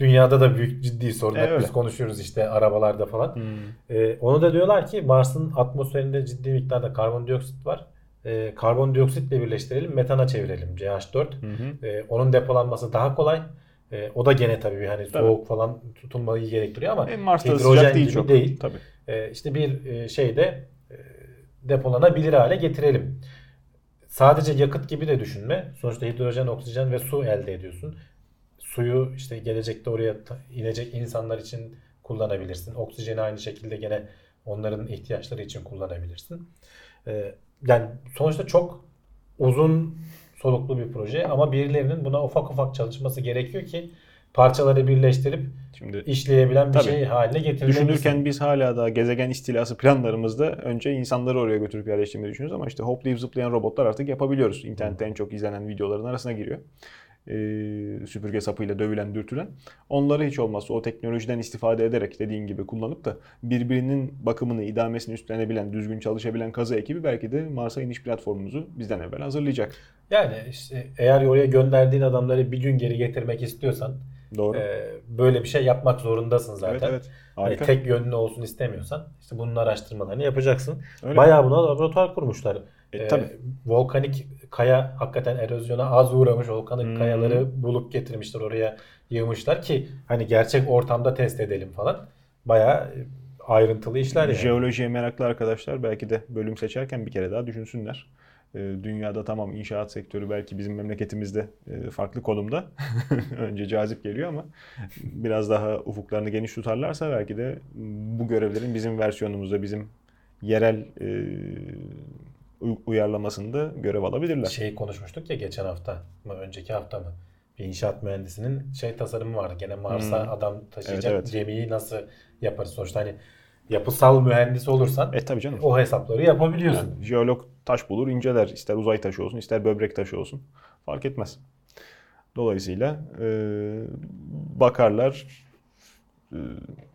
Dünyada da büyük ciddi sorun. E, Hep öyle. Biz konuşuyoruz işte arabalarda falan. Hmm. Ee, onu da diyorlar ki Mars'ın atmosferinde ciddi miktarda karbondioksit var. Ee, karbondioksitle birleştirelim, metana çevirelim CH4. Hı hı. Ee, onun depolanması daha kolay. Ee, o da gene tabii hani Tabii. soğuk falan tutulmayı gerektiriyor ama E, Mars'ta hidrojen sıcak değil gibi çok. değil. Tabii. Ee, işte bir e, şeyde e, depolanabilir hale getirelim. Sadece yakıt gibi de düşünme. Sonuçta hidrojen, oksijen ve su elde ediyorsun. Suyu işte gelecekte oraya inecek insanlar için kullanabilirsin. Oksijeni aynı şekilde gene onların ihtiyaçları için kullanabilirsin. Ee, yani sonuçta çok uzun soluklu bir proje ama birilerinin buna ufak ufak çalışması gerekiyor ki parçaları birleştirip Şimdi işleyebilen bir Tabii. şey haline getirilebilsin. Düşünürken biz hala daha gezegen istilası planlarımızda önce insanları oraya götürüp yerleştirmeyi düşünüyoruz ama işte hoplayıp zıplayan robotlar artık yapabiliyoruz. İnternette en çok izlenen videoların arasına giriyor. Ee, süpürge sapıyla dövülen, dürtülen. Onları hiç olmazsa o teknolojiden istifade ederek dediğin gibi kullanıp da birbirinin bakımını, idamesini üstlenebilen, düzgün çalışabilen kazı ekibi belki de Mars'a iniş platformumuzu bizden evvel hazırlayacak. Yani işte eğer oraya gönderdiğin adamları bir gün geri getirmek istiyorsan Doğru. e, böyle bir şey yapmak zorundasın zaten. evet evet. Hani tek yönlü olsun istemiyorsan işte bunun araştırmalarını yapacaksın. Öyle. Bayağı buna laboratuvar kurmuşlar. E, Ee, tabii. volkanik kaya hakikaten erozyona az uğramış volkanik Hmm. kayaları bulup getirmişler oraya yığmışlar ki hani gerçek ortamda test edelim falan. Bayağı e, ayrıntılı işler yani. Jeolojiye meraklı arkadaşlar belki de bölüm seçerken bir kere daha düşünsünler. Ee, Dünyada tamam inşaat sektörü belki bizim memleketimizde e, farklı konumda. (laughs) Önce cazip geliyor ama biraz daha ufuklarını geniş tutarlarsa belki de bu görevlerin bizim versiyonumuzda, bizim yerel e, uyarlamasında görev alabilirler. Şey konuşmuştuk ya geçen hafta mı önceki hafta mı? Bir inşaat mühendisinin şey tasarımı vardı. Gene Mars'a Hmm. adam taşıyacak Evet, evet. gemiyi nasıl yaparız? Sonuçta hani yapısal mühendis olursan E tabii canım. o hesapları yapabiliyorsun. Yani jeolog taş bulur, inceler. İster uzay taşı olsun, ister böbrek taşı olsun. Fark etmez. Dolayısıyla e, bakarlar, e,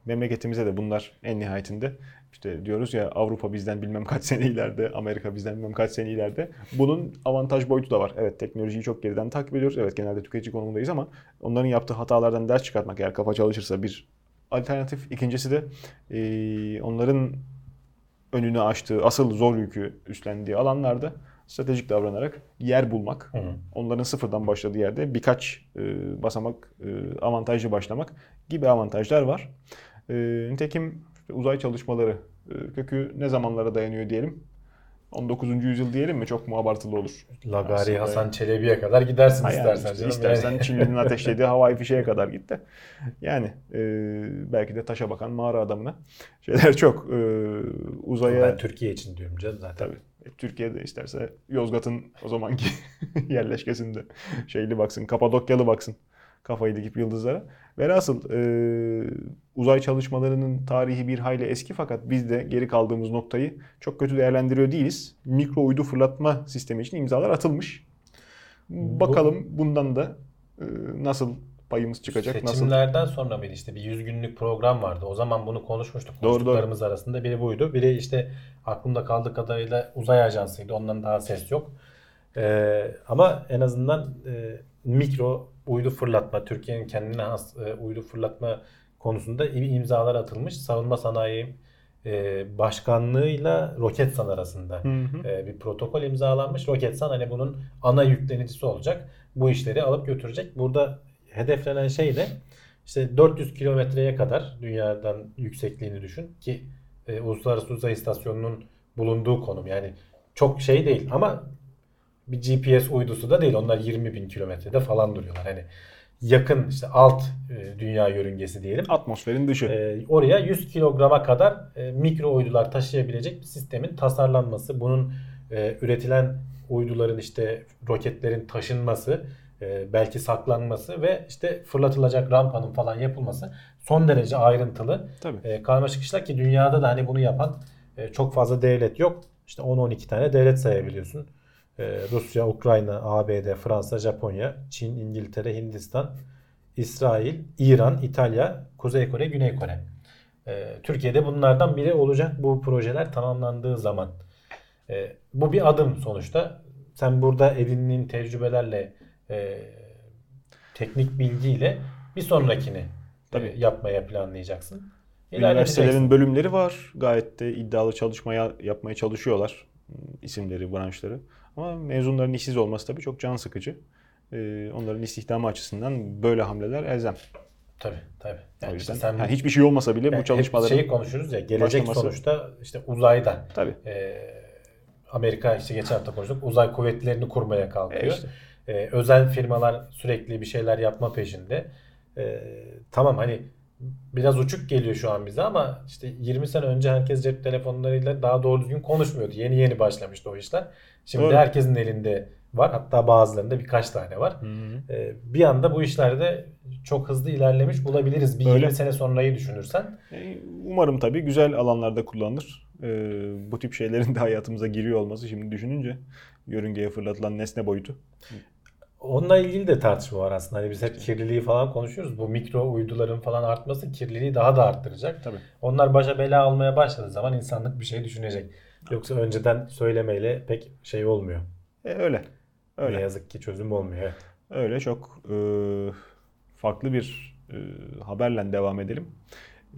memleketimize de bunlar en nihayetinde işte diyoruz ya Avrupa bizden bilmem kaç sene ileride, Amerika bizden bilmem kaç sene ileride. Bunun avantaj boyutu da var. Evet teknolojiyi çok geriden takip ediyoruz. Evet genelde tüketici konumundayız ama onların yaptığı hatalardan ders çıkartmak eğer kafa çalışırsa bir alternatif. İkincisi de e, onların önünü açtığı, asıl zor yükü üstlendiği alanlarda stratejik davranarak yer bulmak. Hı hı. Onların sıfırdan başladığı yerde birkaç e, basamak e, avantajlı başlamak gibi avantajlar var. E, nitekim işte uzay çalışmaları e, kökü ne zamanlara dayanıyor diyelim? 19. yüzyıl diyelim mi? Çok mu abartılı olur? Lagari Aslında- Hasan Çelebi'ye kadar gidersin Ha yani istersen. işte istersen Yani- Çinli'nin (laughs) ateşlediği havai fişeğe kadar git de. Yani e, belki de taşa bakan mağara adamına şeyler çok. E, uzaya Ben Türkiye için diyorum canım zaten. tabii e, Türkiye'de isterse Yozgat'ın o zamanki (laughs) yerleşkesinde şeyli baksın, Kapadokyalı baksın kafayı dikip yıldızlara. Velhasıl e, uzay çalışmalarının tarihi bir hayli eski fakat biz de geri kaldığımız noktayı çok kötü değerlendiriyor değiliz. Mikro uydu fırlatma sistemi için imzalar atılmış. Bakalım bundan da e, nasıl payımız çıkacak, nasıl Seçimlerden sonra mıydı işte bir 100 günlük program vardı. O zaman bunu konuşmuştuk. Doğru, Konuştuklarımız arasında biri buydu. Biri işte aklımda kaldığı kadarıyla uzay ajansıydı. Ondan daha ses yok. Ee, ama en azından e, mikro uydu fırlatma, Türkiye'nin kendine has e, uydu fırlatma konusunda iyi imzalar atılmış. Savunma Sanayi e, Başkanlığı'yla Roketsan arasında Hı hı. e, bir protokol imzalanmış. Roketsan hani bunun ana yüklenicisi olacak. Bu işleri alıp götürecek. Burada hedeflenen şey de işte 400 kilometreye kadar dünyadan yüksekliğini düşün ki e, Uluslararası Uzay İstasyonu'nun bulunduğu konum yani çok şey değil ama bir GPS uydusu da değil. Onlar 20 bin kilometrede falan duruyorlar. Hani yakın işte alt e, dünya yörüngesi diyelim. Atmosferin dışı. Ee, oraya 100 kilograma kadar e, mikro uydular taşıyabilecek bir sistemin tasarlanması, bunun e, üretilen uyduların işte roketlerin taşınması, e, belki saklanması ve işte fırlatılacak rampanın falan yapılması son derece ayrıntılı, Tabii. e, karmaşık işler ki dünyada da hani bunu yapan e, çok fazla devlet yok. İşte 10-12 tane devlet sayabiliyorsun. E, Rusya, Ukrayna, ABD, Fransa, Japonya, Çin, İngiltere, Hindistan, İsrail, İran, İtalya, Kuzey Kore, Güney Kore. Ee, Türkiye'de bunlardan biri olacak bu projeler tamamlandığı zaman. Ee, bu bir adım sonuçta. Sen burada edindiğin tecrübelerle, e, teknik bilgiyle bir sonrakini e, Tabii. yapmaya planlayacaksın. Üniversitelerin bölümleri var. Gayet de iddialı çalışmaya yapmaya çalışıyorlar. Hmm, isimleri, branşları. Ama mezunların işsiz olması tabii çok can sıkıcı. Ee, onların istihdamı açısından böyle hamleler elzem. Tabii tabii. Yani yüzden işte sen yani hiçbir şey olmasa bile yani bu çalışmaların şeyi konuşuruz ya gelecek başlaması- sonuçta işte uzayda. tabii. Ee, Amerika işte geçen hafta konuştuk uzay kuvvetlerini kurmaya kalkıyor. E işte. Ee, özel firmalar sürekli bir şeyler yapma peşinde. Ee, tamam hani biraz uçuk geliyor şu an bize ama işte 20 sene önce herkes cep telefonlarıyla daha doğru düzgün konuşmuyordu. Yeni yeni başlamıştı o işler. Şimdi Doğru. herkesin elinde var. Hatta bazılarında birkaç tane var. Ee, bir anda bu işlerde çok hızlı ilerlemiş bulabiliriz. Bir Öyle. 20 sene sonrayı düşünürsen. E, Umarım tabii güzel alanlarda kullanılır. Ee, bu tip şeylerin de hayatımıza giriyor olması şimdi düşününce yörüngeye fırlatılan nesne boyutu. Onunla ilgili de tartışma var aslında. Hani biz hep kirliliği falan konuşuyoruz. Bu mikro uyduların falan artması kirliliği daha da arttıracak. Tabii. Onlar başa bela almaya başladığı zaman insanlık bir şey düşünecek. Yoksa önceden söylemeyle pek şey olmuyor. E, öyle. Öyle. Ne yazık ki çözüm olmuyor. Öyle çok e, farklı bir e, haberle devam edelim.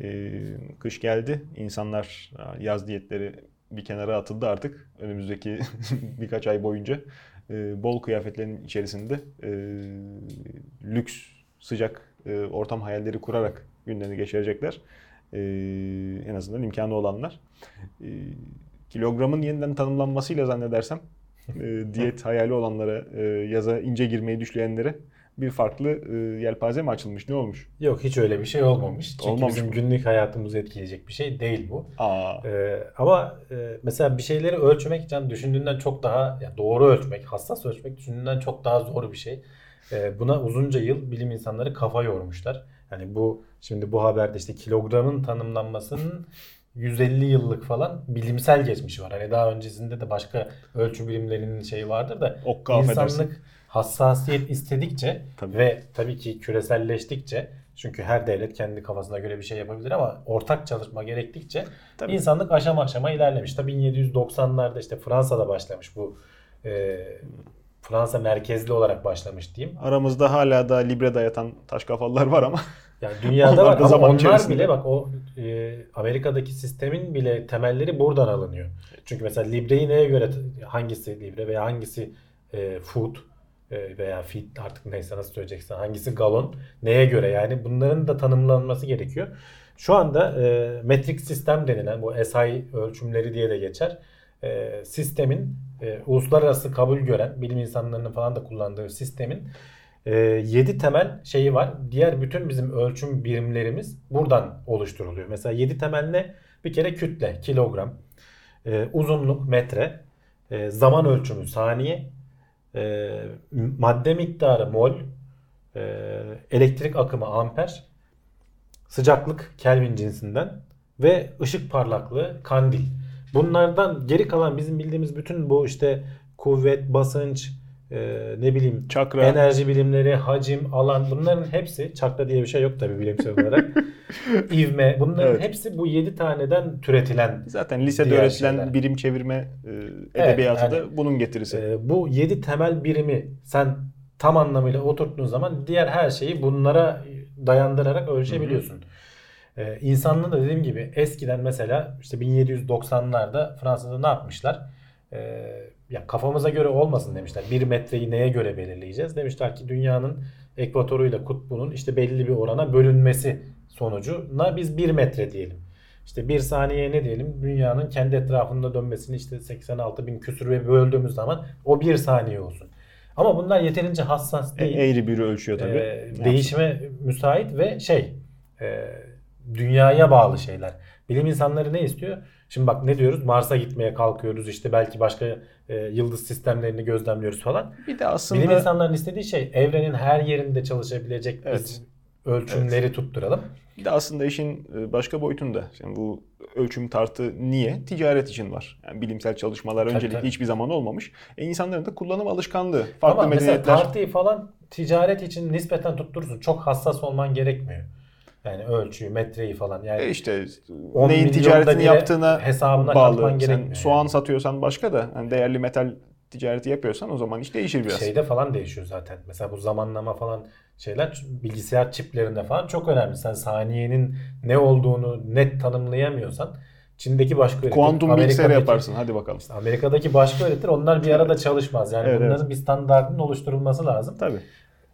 E, kış geldi. İnsanlar e, yaz diyetleri bir kenara atıldı artık. Önümüzdeki (laughs) birkaç ay boyunca e, bol kıyafetlerin içerisinde e, lüks, sıcak e, ortam hayalleri kurarak günlerini geçirecekler. E, en azından imkanı olanlar. E, kilogramın yeniden tanımlanmasıyla zannedersem e, diyet (laughs) hayali olanlara, e, yaza ince girmeyi düşleyenlere bir farklı e, yelpaze mi açılmış? Ne olmuş? Yok hiç öyle bir şey olmamış. Çünkü Olmamış bizim mı? günlük hayatımızı etkileyecek bir şey değil bu. Aa, Ee, ama e, mesela bir şeyleri ölçmek can düşündüğünden çok daha ya doğru ölçmek, hassas ölçmek düşündüğünden çok daha zor bir şey. Ee, buna uzunca yıl bilim insanları kafa yormuşlar. Yani bu şimdi bu haberde işte kilogramın tanımlanmasının 150 yıllık falan bilimsel geçmişi var. Hani daha öncesinde de başka ölçü bilimlerinin şeyi vardır da okka affedersin. Hassasiyet istedikçe Tabii. ve tabii ki küreselleştikçe Çünkü her devlet kendi kafasına göre bir şey yapabilir ama ortak çalışma gerektikçe Tabii. insanlık aşama aşama ilerlemiş. Tabii 1790'larda işte Fransa'da başlamış bu e, Fransa merkezli olarak başlamış diyeyim. Aramızda hala da libre yatan taş kafalılar var ama Yani dünyada var (laughs) ama zaman onlar içerisinde. bile bak o e, Amerika'daki sistemin bile temelleri buradan alınıyor. Çünkü mesela libreyi neye göre hangisi libre veya hangisi e, food veya feed artık neyse nasıl söyleyeceksin hangisi galon neye göre yani bunların da tanımlanması gerekiyor. Şu anda e, metrik sistem denilen bu SI ölçümleri diye de geçer. E, sistemin e, uluslararası kabul gören bilim insanlarının falan da kullandığı sistemin 7 temel şeyi var. Diğer bütün bizim ölçüm birimlerimiz buradan oluşturuluyor. Mesela 7 temel ne? Bir kere kütle, kilogram, e, uzunluk, metre, e, zaman ölçümü, saniye, e, madde miktarı, mol, e, elektrik akımı, amper, sıcaklık, Kelvin cinsinden ve ışık parlaklığı, kandil. Bunlardan geri kalan bizim bildiğimiz bütün bu işte kuvvet, basınç, e, ne bileyim Çakra. enerji bilimleri, hacim, alan bunların hepsi çakra diye bir şey yok tabii bilimsel olarak. (laughs) İvme bunların Evet. hepsi bu 7 taneden türetilen zaten lisede öğretilen şeyler. birim çevirme e, edebiyatı yani- da bunun getirisi. e, bu 7 temel birimi sen tam anlamıyla oturttuğun zaman diğer her şeyi bunlara dayandırarak ölçebiliyorsun. Ee, insanlığın da dediğim gibi eskiden mesela işte 1790'larda Fransa'da ne yapmışlar? Ee, ya kafamıza göre olmasın demişler. Bir metreyi neye göre belirleyeceğiz? Demişler ki dünyanın ekvatoruyla kutbunun işte belli bir orana bölünmesi sonucuna biz bir metre diyelim. İşte bir saniye ne diyelim? Dünyanın kendi etrafında dönmesini işte 86 bin küsür ve böldüğümüz zaman o bir saniye olsun. Ama bunlar yeterince hassas E, değil. eğri biri ölçüyor tabii. Ee, değişime müsait ve şey e, dünyaya bağlı şeyler. Bilim insanları ne istiyor? Şimdi bak ne diyoruz? Mars'a gitmeye kalkıyoruz. işte belki başka e, yıldız sistemlerini gözlemliyoruz falan. Bir de aslında Bilim insanlarının istediği şey evrenin her yerinde çalışabilecek Evet. biz ölçümleri tutturalım. Bir de aslında işin e, başka boyutunda. Yani bu ölçüm tartı niye? Ticaret için var. Yani bilimsel çalışmalar Tabii, öncelikle tabii. hiçbir zaman olmamış. E insanların da kullanım alışkanlığı. Farklı Ama mesela medeniyetler. tartıyı falan ticaret için nispeten tutturursun. Çok hassas olman gerekmiyor. Yani ölçüyü, metreyi falan. Yani E işte 10 neyin ticaretini yaptığına hesabına bağlı. Sen soğan yani. satıyorsan başka da hani değerli metal ticareti yapıyorsan o zaman iş değişir biraz. Şeyde falan değişiyor zaten. Mesela bu zamanlama falan şeyler bilgisayar çiplerinde falan çok önemli. Sen saniyenin ne olduğunu net tanımlayamıyorsan Çin'deki başka öğretir. Kuantum bilgisayarı yaparsın hadi bakalım. İşte Amerika'daki başka öğretir. Onlar bir arada çalışmaz. Yani Evet, bunların evet. bir standartının oluşturulması lazım. Tabii.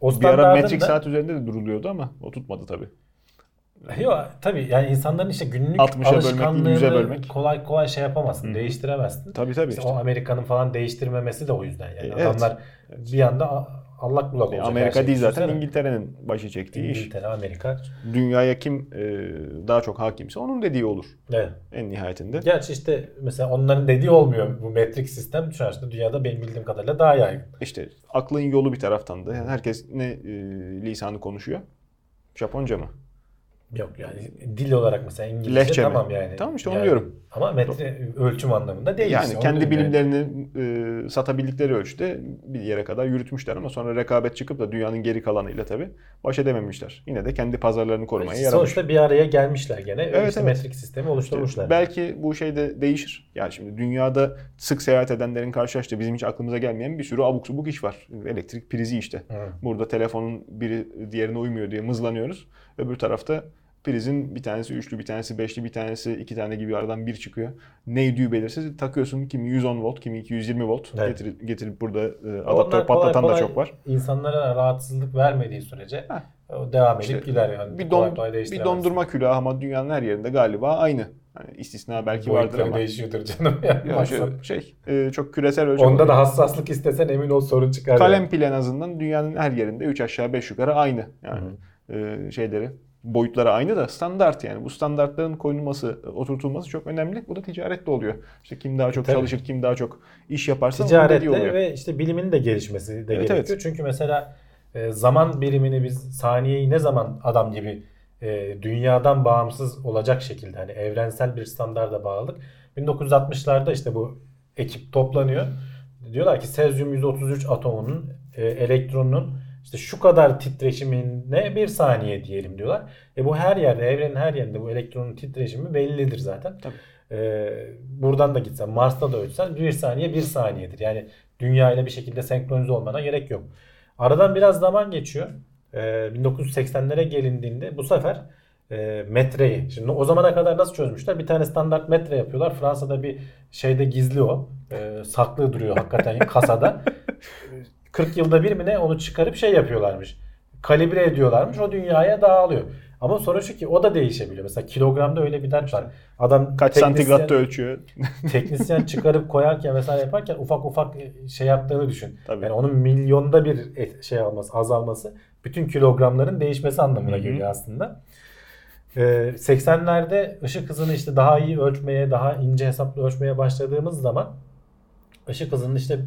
O Bir ara metrik da- saat üzerinde de duruluyordu ama o tutmadı tabii. Yok tabii yani insanların işte günlük 60'a bölmek değil, alışkanlığını 100'e bölmek. kolay kolay şey yapamazsın, Hı. değiştiremezsin. Tabii tabii İşte işte. O Amerika'nın falan değiştirmemesi de o yüzden yani. E, evet. Adamlar bir anda allak bullak E, olacak. Amerika şey. değil zaten Düşünsene. İngiltere'nin başı çektiği iş. İngiltere, Amerika. Dünyaya kim e, daha çok hakimse onun dediği olur Evet. en nihayetinde. Gerçi işte mesela onların dediği olmuyor bu metrik sistem. Şu an işte dünyada benim bildiğim kadarıyla daha yaygın. İşte aklın yolu bir taraftan da. Yani herkes ne e, lisanı konuşuyor? Japonca mı? Yok yani dil olarak mesela İngilizce Lehçe mi? tamam yani. Tamam işte onu Yani diyorum. Ama metre ölçüm anlamında değil. Yani kendi diyorum yani. bilimlerini e, satabildikleri ölçüde bir yere kadar yürütmüşler ama sonra rekabet çıkıp da dünyanın geri kalanıyla tabii baş edememişler. Yine de kendi pazarlarını korumaya yaramış. Sonuçta bir araya gelmişler gene. Evet, işte evet. metrik sistemi oluşturmuşlar. Belki bu şey de değişir. Yani şimdi dünyada sık seyahat edenlerin karşılaştığı bizim hiç aklımıza gelmeyen bir sürü abuk subuk iş var. Elektrik prizi işte. Hı. Burada telefonun biri diğerine uymuyor diye mızlanıyoruz. Öbür tarafta prizin bir tanesi üçlü, bir tanesi beşli, bir tanesi iki tane gibi aradan bir çıkıyor. Neydi belirsiz. Takıyorsun kimi 110 volt, kimi 220 volt. Evet. Getirip, getirip burada e, Onlar adaptör kolay patlatan da kolay çok var. İnsanlara rahatsızlık vermediği sürece Ha. o devam edip İşte gider yani. bir, don, kolay bir dondurma külahı ama dünyanın her yerinde galiba aynı. Yani istisna belki vardır Boyutları ama. değişiyordur canım. ya. Ya şey, şey, e, çok küresel ölçek. Onda da hassaslık istesen emin ol sorun çıkar. Kalem yani. pil en azından dünyanın her yerinde 3 aşağı 5 yukarı aynı. Yani e, şeyleri boyutları aynı da standart yani. Bu standartların koyulması, oturtulması çok önemli. Bu da ticaretle oluyor. İşte kim daha çok Tabii. çalışır, kim daha çok iş yaparsa dediği oluyor. Ve işte bilimin de gelişmesi de Evet, gerekiyor. evet. Çünkü mesela e, zaman birimini biz saniyeyi ne zaman adam gibi e, dünyadan bağımsız olacak şekilde hani evrensel bir standarda bağladık. 1960'larda işte bu ekip toplanıyor. Diyorlar ki sezyum 133 atomunun e, elektronunun işte şu kadar titreşimine bir saniye diyelim diyorlar. E bu her yerde evrenin her yerinde bu elektronun titreşimi bellidir zaten. Tabii. Ee, buradan da gitsen Mars'ta da ölçsen bir saniye bir saniyedir. Yani dünya ile bir şekilde senkronize olmana gerek yok. Aradan biraz zaman geçiyor. Ee, 1980'lere gelindiğinde bu sefer e, metreyi. Şimdi o zamana kadar nasıl çözmüşler? Bir tane standart metre yapıyorlar. Fransa'da bir şeyde gizli o. Ee, saklı duruyor hakikaten kasada. (laughs) 40 yılda bir mi ne onu çıkarıp şey yapıyorlarmış. Kalibre ediyorlarmış. O dünyaya dağılıyor. Ama sorun şu ki o da değişebiliyor. Mesela kilogramda öyle bir dert var. Adam Kaç santigratta ölçüyor. (laughs) teknisyen çıkarıp koyarken vesaire yaparken ufak ufak şey yaptığını düşün. Tabii. Yani onun milyonda bir şey alması, azalması bütün kilogramların değişmesi anlamına Hı hı. geliyor aslında. Ee, 80'lerde ışık hızını işte daha iyi ölçmeye, daha ince hesaplı ölçmeye başladığımız zaman ışık hızının işte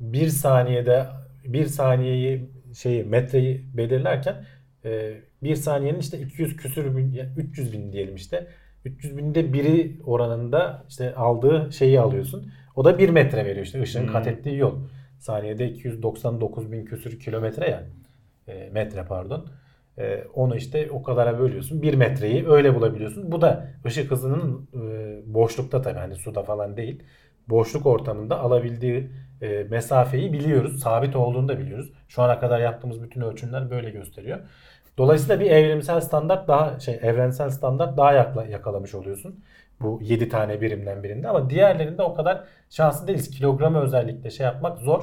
bir saniyede bir saniyeyi şeyi metreyi belirlerken e, bir saniyenin işte 200 küsür bin, ya 300 bin diyelim işte 300 binde biri oranında işte aldığı şeyi alıyorsun. O da 1 metre veriyor işte ışığın Hmm. kat ettiği yol. Saniyede 299 bin küsür kilometre ya. E, metre pardon. E, onu işte o kadara bölüyorsun. 1 metreyi öyle bulabiliyorsun. Bu da ışık hızının e, boşlukta tabii hani suda falan değil. Boşluk ortamında alabildiği e, mesafeyi biliyoruz. Sabit olduğunu da biliyoruz. Şu ana kadar yaptığımız bütün ölçümler böyle gösteriyor. Dolayısıyla bir evrimsel standart daha şey evrensel standart daha yakla, yakalamış oluyorsun. Bu 7 tane birimden birinde ama diğerlerinde o kadar şanslı değiliz. Kilogramı özellikle şey yapmak zor.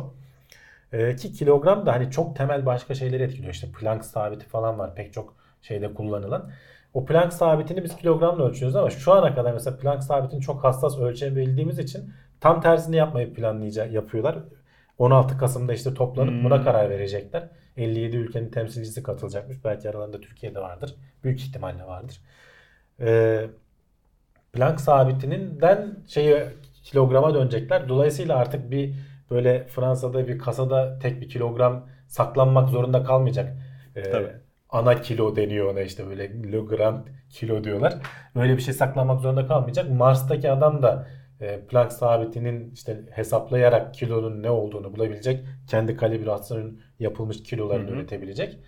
Ee, ki kilogram da hani çok temel başka şeyleri etkiliyor. İşte Planck sabiti falan var pek çok şeyde kullanılan. O Planck sabitini biz kilogramla ölçüyoruz ama şu ana kadar mesela Planck sabitini çok hassas ölçebildiğimiz için tam tersini yapmayı planlayacak yapıyorlar. 16 Kasım'da işte toplanıp Hmm. buna karar verecekler. 57 ülkenin temsilcisi katılacakmış. Belki aralarında Türkiye'de vardır. Büyük ihtimalle vardır. Ee, Planck sabitinden şeyi kilograma dönecekler. Dolayısıyla artık bir böyle Fransa'da bir kasada tek bir kilogram saklanmak zorunda kalmayacak. Ee, Tabii. ana kilo deniyor ona işte böyle kilogram kilo diyorlar. Öyle bir şey saklanmak zorunda kalmayacak. Mars'taki adam da e, Planck sabitinin işte hesaplayarak kilonun ne olduğunu bulabilecek. Kendi kalibrasyonun yapılmış kilolarını Hı hı. üretebilecek.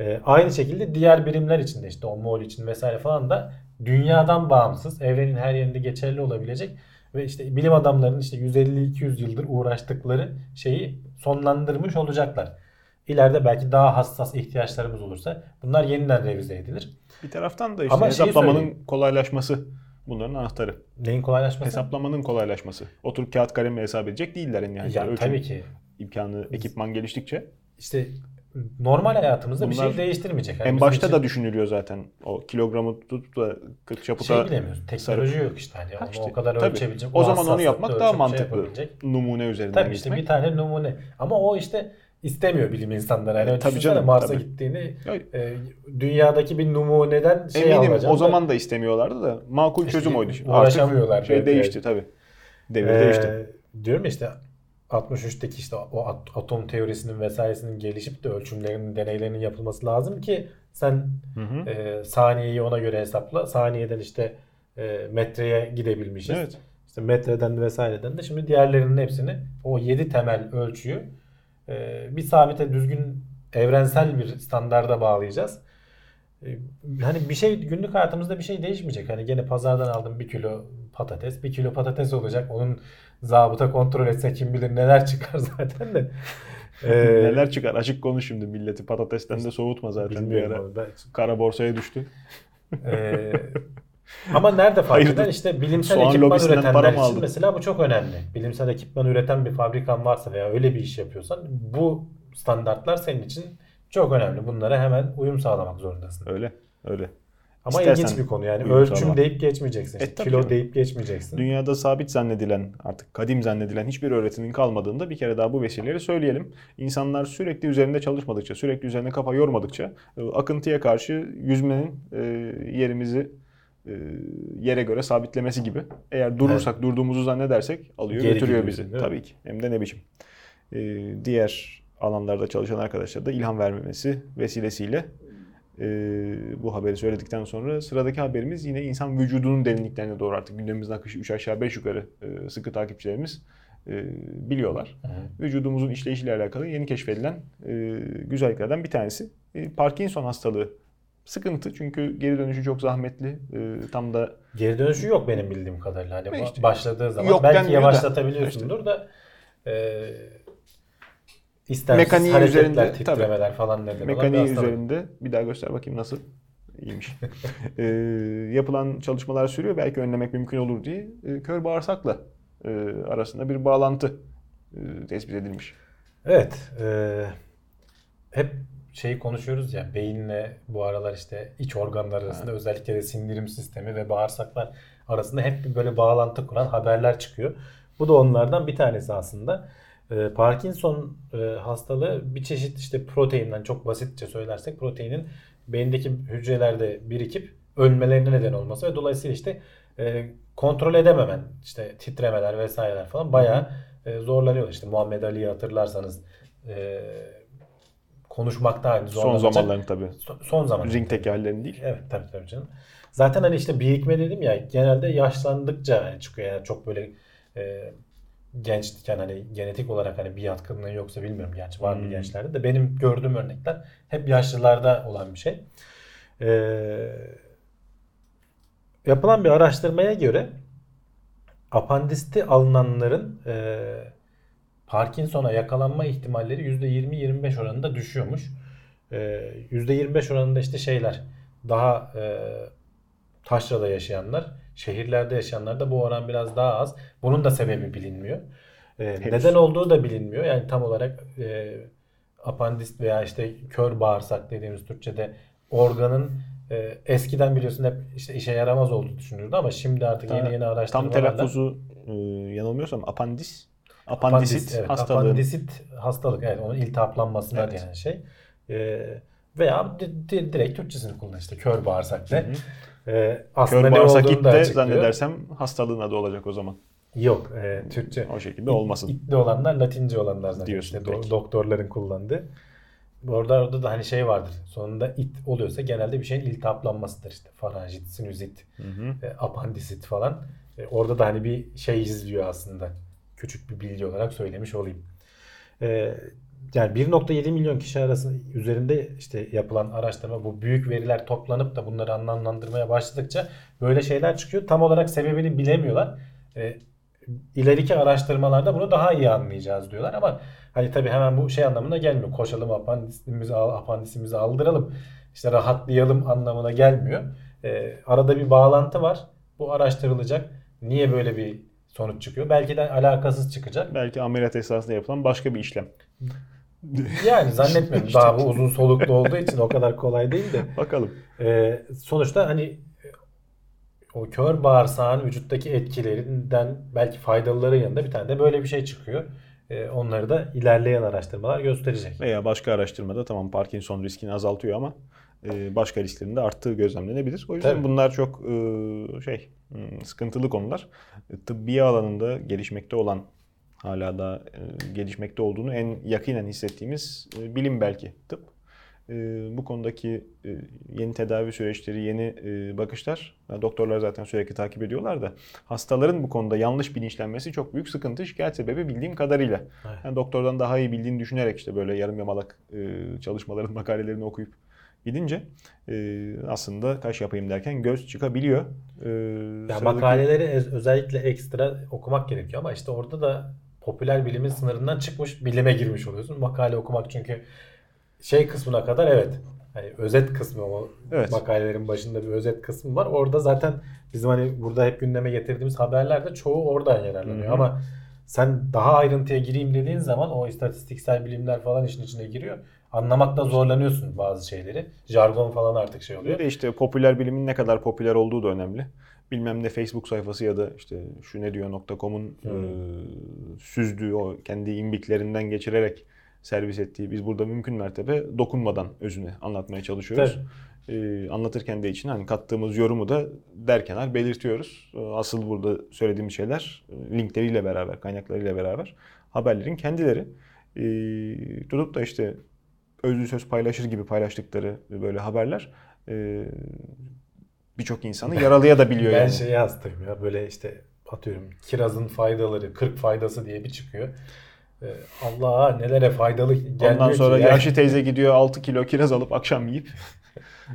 E, aynı şekilde diğer birimler için de işte o mol için vesaire falan da dünyadan bağımsız, evrenin her yerinde geçerli olabilecek ve işte bilim adamlarının işte 150-200 yıldır uğraştıkları şeyi sonlandırmış olacaklar. İleride belki daha hassas ihtiyaçlarımız olursa bunlar yeniden revize edilir. Bir taraftan da işte Ama hesaplamanın kolaylaşması bunların anahtarı. Neyin kolaylaşması? Hesaplamanın kolaylaşması. Oturup kağıt kalemle hesap edecek değiller yani. Ya Ölçüm tabii ki. imkanı, ekipman geliştikçe. İşte normal hayatımızda bir Bunlar şey değiştirmeyecek. Yani en başta için da düşünülüyor zaten. O kilogramı tutup da çaputa şey bilemiyoruz. Teknoloji yok işte hani. Ha işte, o kadar tabii. ölçebilecek. O zaman onu yapmak daha şey mantıklı. yapabilecek. numune üzerinden Tabii işte gitmek. bir tane numune. Ama o işte istemiyor bilim insanları. E, tabii canım, Mars'a tabii. gittiğini e, dünyadaki bir numuneden şey Eminim alacağım o da- zaman da istemiyorlardı da makul İşte çözüm oydu. Artık uğraşamıyorlar şey belki. değişti tabii. Devir Ee, değişti. Diyorum işte 63'teki işte o at- atom teorisinin vesairesinin gelişip de ölçümlerinin, deneylerinin yapılması lazım ki sen Hı hı. e, saniyeyi ona göre hesapla. Saniyeden işte e, metreye gidebilmişiz. Evet. İşte metreden vesaireden de şimdi diğerlerinin hepsini o 7 temel ölçüyü e, bir sabite düzgün evrensel bir standarda bağlayacağız. E, hani bir şey günlük hayatımızda bir şey değişmeyecek. Hani gene pazardan aldım bir kilo patates. Bir kilo patates olacak. Onun zabıta kontrol etse kim bilir neler çıkar (laughs) zaten de. (laughs) E, Neler çıkar? Açık konuş şimdi milleti patatesten de soğutma zaten bir ara. Ben- Kara borsaya düştü. Ee, ama nerede fark eder? İşte bilimsel Soğan ekipman üretenler için mesela bu çok önemli. Bilimsel ekipman üreten bir fabrikan varsa veya öyle bir iş yapıyorsan bu standartlar senin için çok önemli. Bunlara hemen uyum sağlamak zorundasın. Öyle. Öyle. Ama İstersen ilginç bir konu yani. Ölçüm sağlamak. deyip geçmeyeceksin. E, İşte kilo canım. deyip geçmeyeceksin. Dünyada sabit zannedilen, artık kadim zannedilen hiçbir öğretinin kalmadığında bir kere daha bu vesileleri söyleyelim. İnsanlar sürekli üzerinde çalışmadıkça, sürekli üzerine kafa yormadıkça e, akıntıya karşı yüzmenin e, yerimizi yere göre sabitlemesi gibi. Eğer durursak, durduğumuzu zannedersek alıyor Geri götürüyor bizi. Tabii ki. Hem de ne biçim. E, diğer alanlarda çalışan arkadaşlara da ilham vermemesi vesilesiyle e, bu haberi söyledikten sonra sıradaki haberimiz yine insan vücudunun derinliklerine doğru artık gündemimizin akışı 3 aşağı 5 yukarı e, sıkı takipçilerimiz e, biliyorlar. Vücudumuzun işleyişiyle alakalı yeni keşfedilen e, güzelliklerden bir tanesi. E, Parkinson hastalığı sıkıntı çünkü geri dönüşü çok zahmetli. E, tam da Geri dönüşü yok benim bildiğim kadarıyla. Hani işte, başladığı zaman yok belki da. yavaşlatabiliyorsundur da e, istemsiz Mekaniği hareketler, üzerinde, titremeler falan neden olan bir mekaniği hastalık. üzerinde bir daha göster bakayım nasıl. İyiymiş. (laughs) e, yapılan çalışmalar sürüyor. Belki önlemek mümkün olur diye e, kör bağırsakla e, arasında bir bağlantı e, tespit edilmiş. Evet. e, hep şeyi konuşuyoruz ya beyinle bu aralar işte iç organlar arasında özellikle de sindirim sistemi ve bağırsaklar arasında hep bir böyle bağlantı kuran haberler çıkıyor. Bu da onlardan bir tanesi aslında. E, Parkinson e, hastalığı bir çeşit işte proteinden çok basitçe söylersek proteinin beyindeki hücrelerde birikip ölmelerine neden olması ve dolayısıyla işte e, kontrol edememen işte titremeler vesaireler falan bayağı e, zorlanıyor. İşte Muhammed Ali'yi hatırlarsanız e, konuşmakta aynı Son zamanların tabii. Son, son zaman. Ringteki hallerini değil. Evet tabii tabii canım. Zaten hani işte birikme dedim ya genelde yaşlandıkça hani çıkıyor yani çok böyle e, gençken hani genetik olarak hani bir yatkınlığı yoksa bilmiyorum gerçi var mı Hmm. gençlerde de benim gördüğüm örnekler hep yaşlılarda olan bir şey. Ee, yapılan bir araştırmaya göre apandisti alınanların e, Parkinson'a yakalanma ihtimalleri %20-25 oranında düşüyormuş. E, %25 oranında işte şeyler daha e, taşrada yaşayanlar, şehirlerde yaşayanlar da bu oran biraz daha az. Bunun da sebebi bilinmiyor. E, neden olduğu da bilinmiyor. Yani tam olarak e, apandist veya işte kör bağırsak dediğimiz Türkçe'de organın e, eskiden biliyorsun hep işte işe yaramaz olduğu düşünülürdü ama şimdi artık yeni yeni Tam araştırmalarla telaffuzu e, yanılmıyorsam apandis. Apandisit Apandis, evet, hastalığı. Apandisit hastalık evet onun iltihaplanmasına Evet. diyen şey. E, veya di- di- direkt Türkçesini kullan işte kör bağırsak de. E, aslında Kör ne bağırsak it de zannedersem hastalığın adı olacak o zaman. Yok e, Türkçe. O şekilde olmasın. İtli olanlar Latince olanlar zaten. Diyorsun, işte peki. doktorların kullandığı. Orada orada da hani şey vardır. Sonunda it oluyorsa genelde bir şeyin iltihaplanmasıdır işte. Faranjit, sinüzit, Hı hı. e, apandisit falan. E, orada da hani bir şey izliyor aslında. Küçük bir bilgi olarak söylemiş olayım. E, yani 1.7 milyon kişi arası üzerinde işte yapılan araştırma bu büyük veriler toplanıp da bunları anlamlandırmaya başladıkça böyle şeyler çıkıyor. Tam olarak sebebini bilemiyorlar. E, ileriki araştırmalarda bunu daha iyi anlayacağız diyorlar ama hani tabii hemen bu şey anlamına gelmiyor. Koşalım apandisimizi, al- apandisimizi aldıralım işte rahatlayalım anlamına gelmiyor. Ee, arada bir bağlantı var. Bu araştırılacak. Niye böyle bir sonuç çıkıyor? Belki de alakasız çıkacak. Belki ameliyat esnasında yapılan başka bir işlem. (laughs) Yani zannetmiyorum. Daha bu uzun soluklu olduğu için o kadar kolay değil de. (laughs) Bakalım. Ee, sonuçta hani o kör bağırsağın vücuttaki etkilerinden belki faydalıları yanında bir tane de böyle bir şey çıkıyor. Ee, onları da ilerleyen araştırmalar gösterecek. Veya başka araştırmada tamam Parkinson riskini azaltıyor ama başka risklerin de arttığı gözlemlenebilir. O yüzden Tabii. bunlar çok e, şey hmm, sıkıntılı konular. E, Tıbbiye alanında gelişmekte olan hala da e, gelişmekte olduğunu en yakinen hissettiğimiz e, bilim belki tıp. E, bu konudaki e, yeni tedavi süreçleri, yeni e, bakışlar e, doktorlar zaten sürekli takip ediyorlar da hastaların bu konuda yanlış bilinçlenmesi çok büyük sıkıntı. Şikayet sebebi bildiğim kadarıyla. Evet. Yani doktordan daha iyi bildiğini düşünerek işte böyle yarım yamalak e, çalışmaların (laughs) makalelerini okuyup gidince e, aslında kaş yapayım derken göz çıkabiliyor. E, Ya sıradaki- makaleleri özellikle ekstra okumak gerekiyor ama işte orada da popüler bilimin sınırından çıkmış bilime girmiş oluyorsun. Makale okumak çünkü şey kısmına kadar evet. Hani özet kısmı o Evet. makalelerin başında bir özet kısmı var. Orada zaten bizim hani burada hep gündeme getirdiğimiz haberlerde çoğu oradan yararlanıyor. Ama sen daha ayrıntıya gireyim dediğin zaman o istatistiksel bilimler falan işin içine giriyor. Anlamakta zorlanıyorsun bazı şeyleri. Jargon falan artık şey oluyor. Bir de işte popüler bilimin ne kadar popüler olduğu da önemli. Bilmem ne Facebook sayfası ya da işte şu ne diyor.com'un e, süzdüğü o kendi imbiklerinden geçirerek servis ettiği biz burada mümkün mertebe dokunmadan özünü anlatmaya çalışıyoruz. E, anlatırken de için hani kattığımız yorumu da derkenar belirtiyoruz. E, Asıl burada söylediğimiz şeyler e, linkleriyle beraber, kaynaklarıyla beraber haberlerin kendileri. E, tutup da işte özlü söz paylaşır gibi paylaştıkları böyle haberler e, birçok insanı yaralaya da biliyor (laughs) Ben yani. şeye hastayım ya böyle işte atıyorum kirazın faydaları 40 faydası diye bir çıkıyor. Ee, Allah nelere faydalı gelmiyor Ondan ki. sonra Yani- yaşlı teyze gidiyor 6 kilo kiraz alıp akşam yiyip.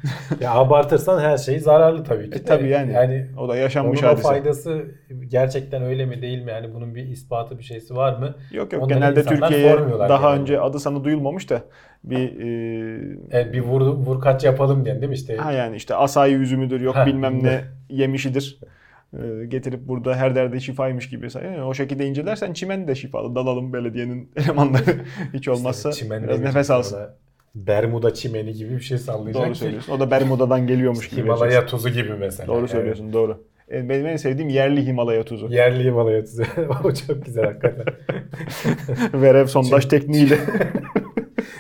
(laughs) ya abartırsan her şey zararlı tabii ki. E, tabii yani. Yani O da yaşanmış onun o hadise. faydası gerçekten öyle mi değil mi? Yani bunun bir ispatı bir şeysi var mı? Yok yok Onları genelde Türkiye'ye daha genelde. önce adı sanı duyulmamış da bir e, Evet, bir vur, vur kaç yapalım diyen değil mi işte? ha yani işte asayi üzümüdür yok Ha. bilmem ne yemişidir. E, getirip burada her derde şifaymış gibi say- yani o şekilde incelersen çimen de şifalı. Dalalım belediyenin elemanları (laughs) hiç olmazsa İşte biraz nefes alsın. orada Bermuda çimeni gibi bir şey sallayacak Doğru söylüyorsun. O da Bermuda'dan geliyormuş gibi. Himalaya tuzu gibi mesela. Doğru söylüyorsun doğru. E, Benim en sevdiğim yerli Himalaya tuzu. Yerli Himalaya tuzu. (laughs) o çok güzel hakikaten. (laughs) Verev sondaj tekniğiyle.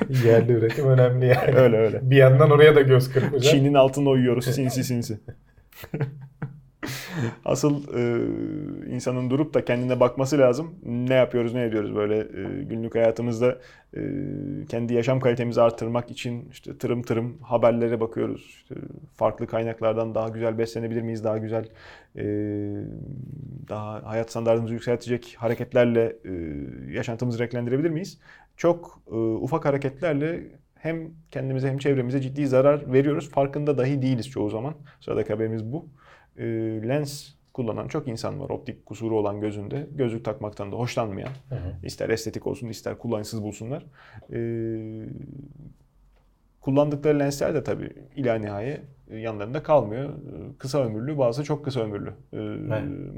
(laughs) Yerli üretim önemli yani. öyle öyle. Bir yandan oraya da göz kırpacak. Çin'in altına uyuyoruz sinsi sinsi. (laughs) Asıl e, insanın durup da kendine bakması lazım. Ne yapıyoruz, ne ediyoruz böyle e, günlük hayatımızda e, kendi yaşam kalitemizi arttırmak için işte tırım tırım haberlere bakıyoruz. İşte farklı kaynaklardan daha güzel beslenebilir miyiz? Daha güzel e, daha hayat standartımızı yükseltecek hareketlerle e, yaşantımızı renklendirebilir miyiz? Çok e, ufak hareketlerle hem kendimize hem çevremize ciddi zarar veriyoruz. Farkında dahi değiliz çoğu zaman. Sıradaki haberimiz bu. E, lens kullanan çok insan var optik kusuru olan gözünde. Gözlük takmaktan da hoşlanmayan. Hı hı. İster estetik olsun ister kullanışsız bulsunlar. E, kullandıkları lensler de tabii ila nihaye e, yanlarında kalmıyor. E, Kısa ömürlü bazı çok kısa ömürlü e,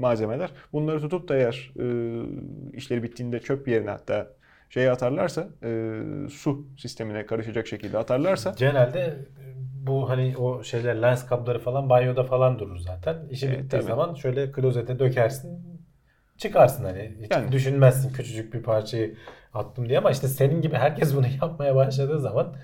malzemeler. Bunları tutup da eğer e, işleri bittiğinde çöp yerine hatta şeye atarlarsa e, su sistemine karışacak şekilde atarlarsa Genelde bu hani o şeyler lens kapları falan banyoda falan durur zaten. İşi Evet, bittiği tabii. zaman şöyle klozete dökersin çıkarsın hani. Hiç Yani. düşünmezsin küçücük bir parçayı attım diye ama işte senin gibi herkes bunu (laughs) yapmaya başladığı zaman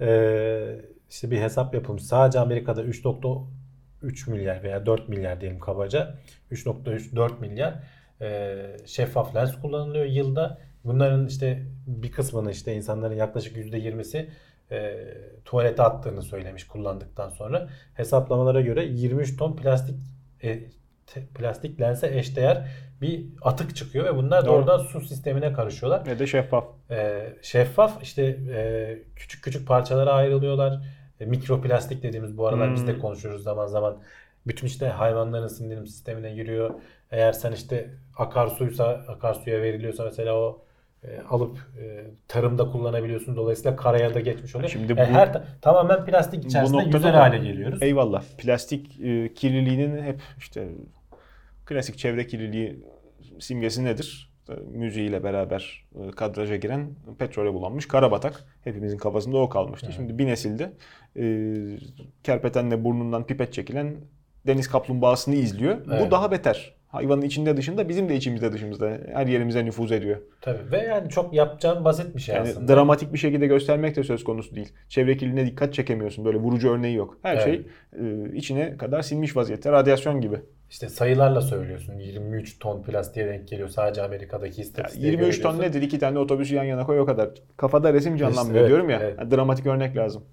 eee, işte bir hesap yapılmış. Sadece Amerika'da 3.3 milyar veya 4 milyar diyelim kabaca 3.3-4 milyar eee, şeffaf lens kullanılıyor yılda. Bunların işte bir kısmını işte insanların yaklaşık %20'si e, tuvalete attığını söylemiş kullandıktan sonra. Hesaplamalara göre 23 ton plastik e, te- plastik lense eşdeğer bir atık çıkıyor ve bunlar da Doğru. oradan su sistemine karışıyorlar. ve de şeffaf. E, şeffaf işte e, küçük küçük parçalara ayrılıyorlar. E, mikroplastik dediğimiz bu aralar biz de Hmm. konuşuyoruz zaman zaman. Bütün işte hayvanların sindirim sistemine giriyor. Eğer sen işte akarsuysa akarsuya veriliyorsa mesela o e, alıp e, tarımda kullanabiliyorsun. Dolayısıyla karaya da geçmiş oluyor. Şimdi Yani bu- her ta- tamamen plastik içerisinde yüzer hale geliyoruz. Eyvallah. Plastik e, kirliliğinin hep işte klasik çevre kirliliği simgesi nedir? Müziğiyle beraber e, kadraja giren petrole bulanmış karabatak. Hepimizin kafasında o kalmıştı. Evet. Şimdi bir nesilde e, kerpetenle burnundan pipet çekilen deniz kaplumbağasını izliyor. Evet. Bu daha beter. Hayvanın içinde dışında bizim de içimizde dışımızda her yerimize nüfuz ediyor. Tabii ve yani çok yapacağın basit bir şey Yani aslında. dramatik bir şekilde göstermek de söz konusu değil. Çevre kirliliğine dikkat çekemiyorsun. Böyle vurucu örneği yok. Her Evet. şey e, içine kadar sinmiş vaziyette. Radyasyon gibi. İşte sayılarla söylüyorsun. 23 ton plastiğe denk geliyor sadece Amerika'daki istatistiğe 23 göre ton nedir? İki tane otobüsü yan yana koy o kadar. Kafada resim canlanmıyor evet, diyorum ya. evet. Yani dramatik örnek lazım.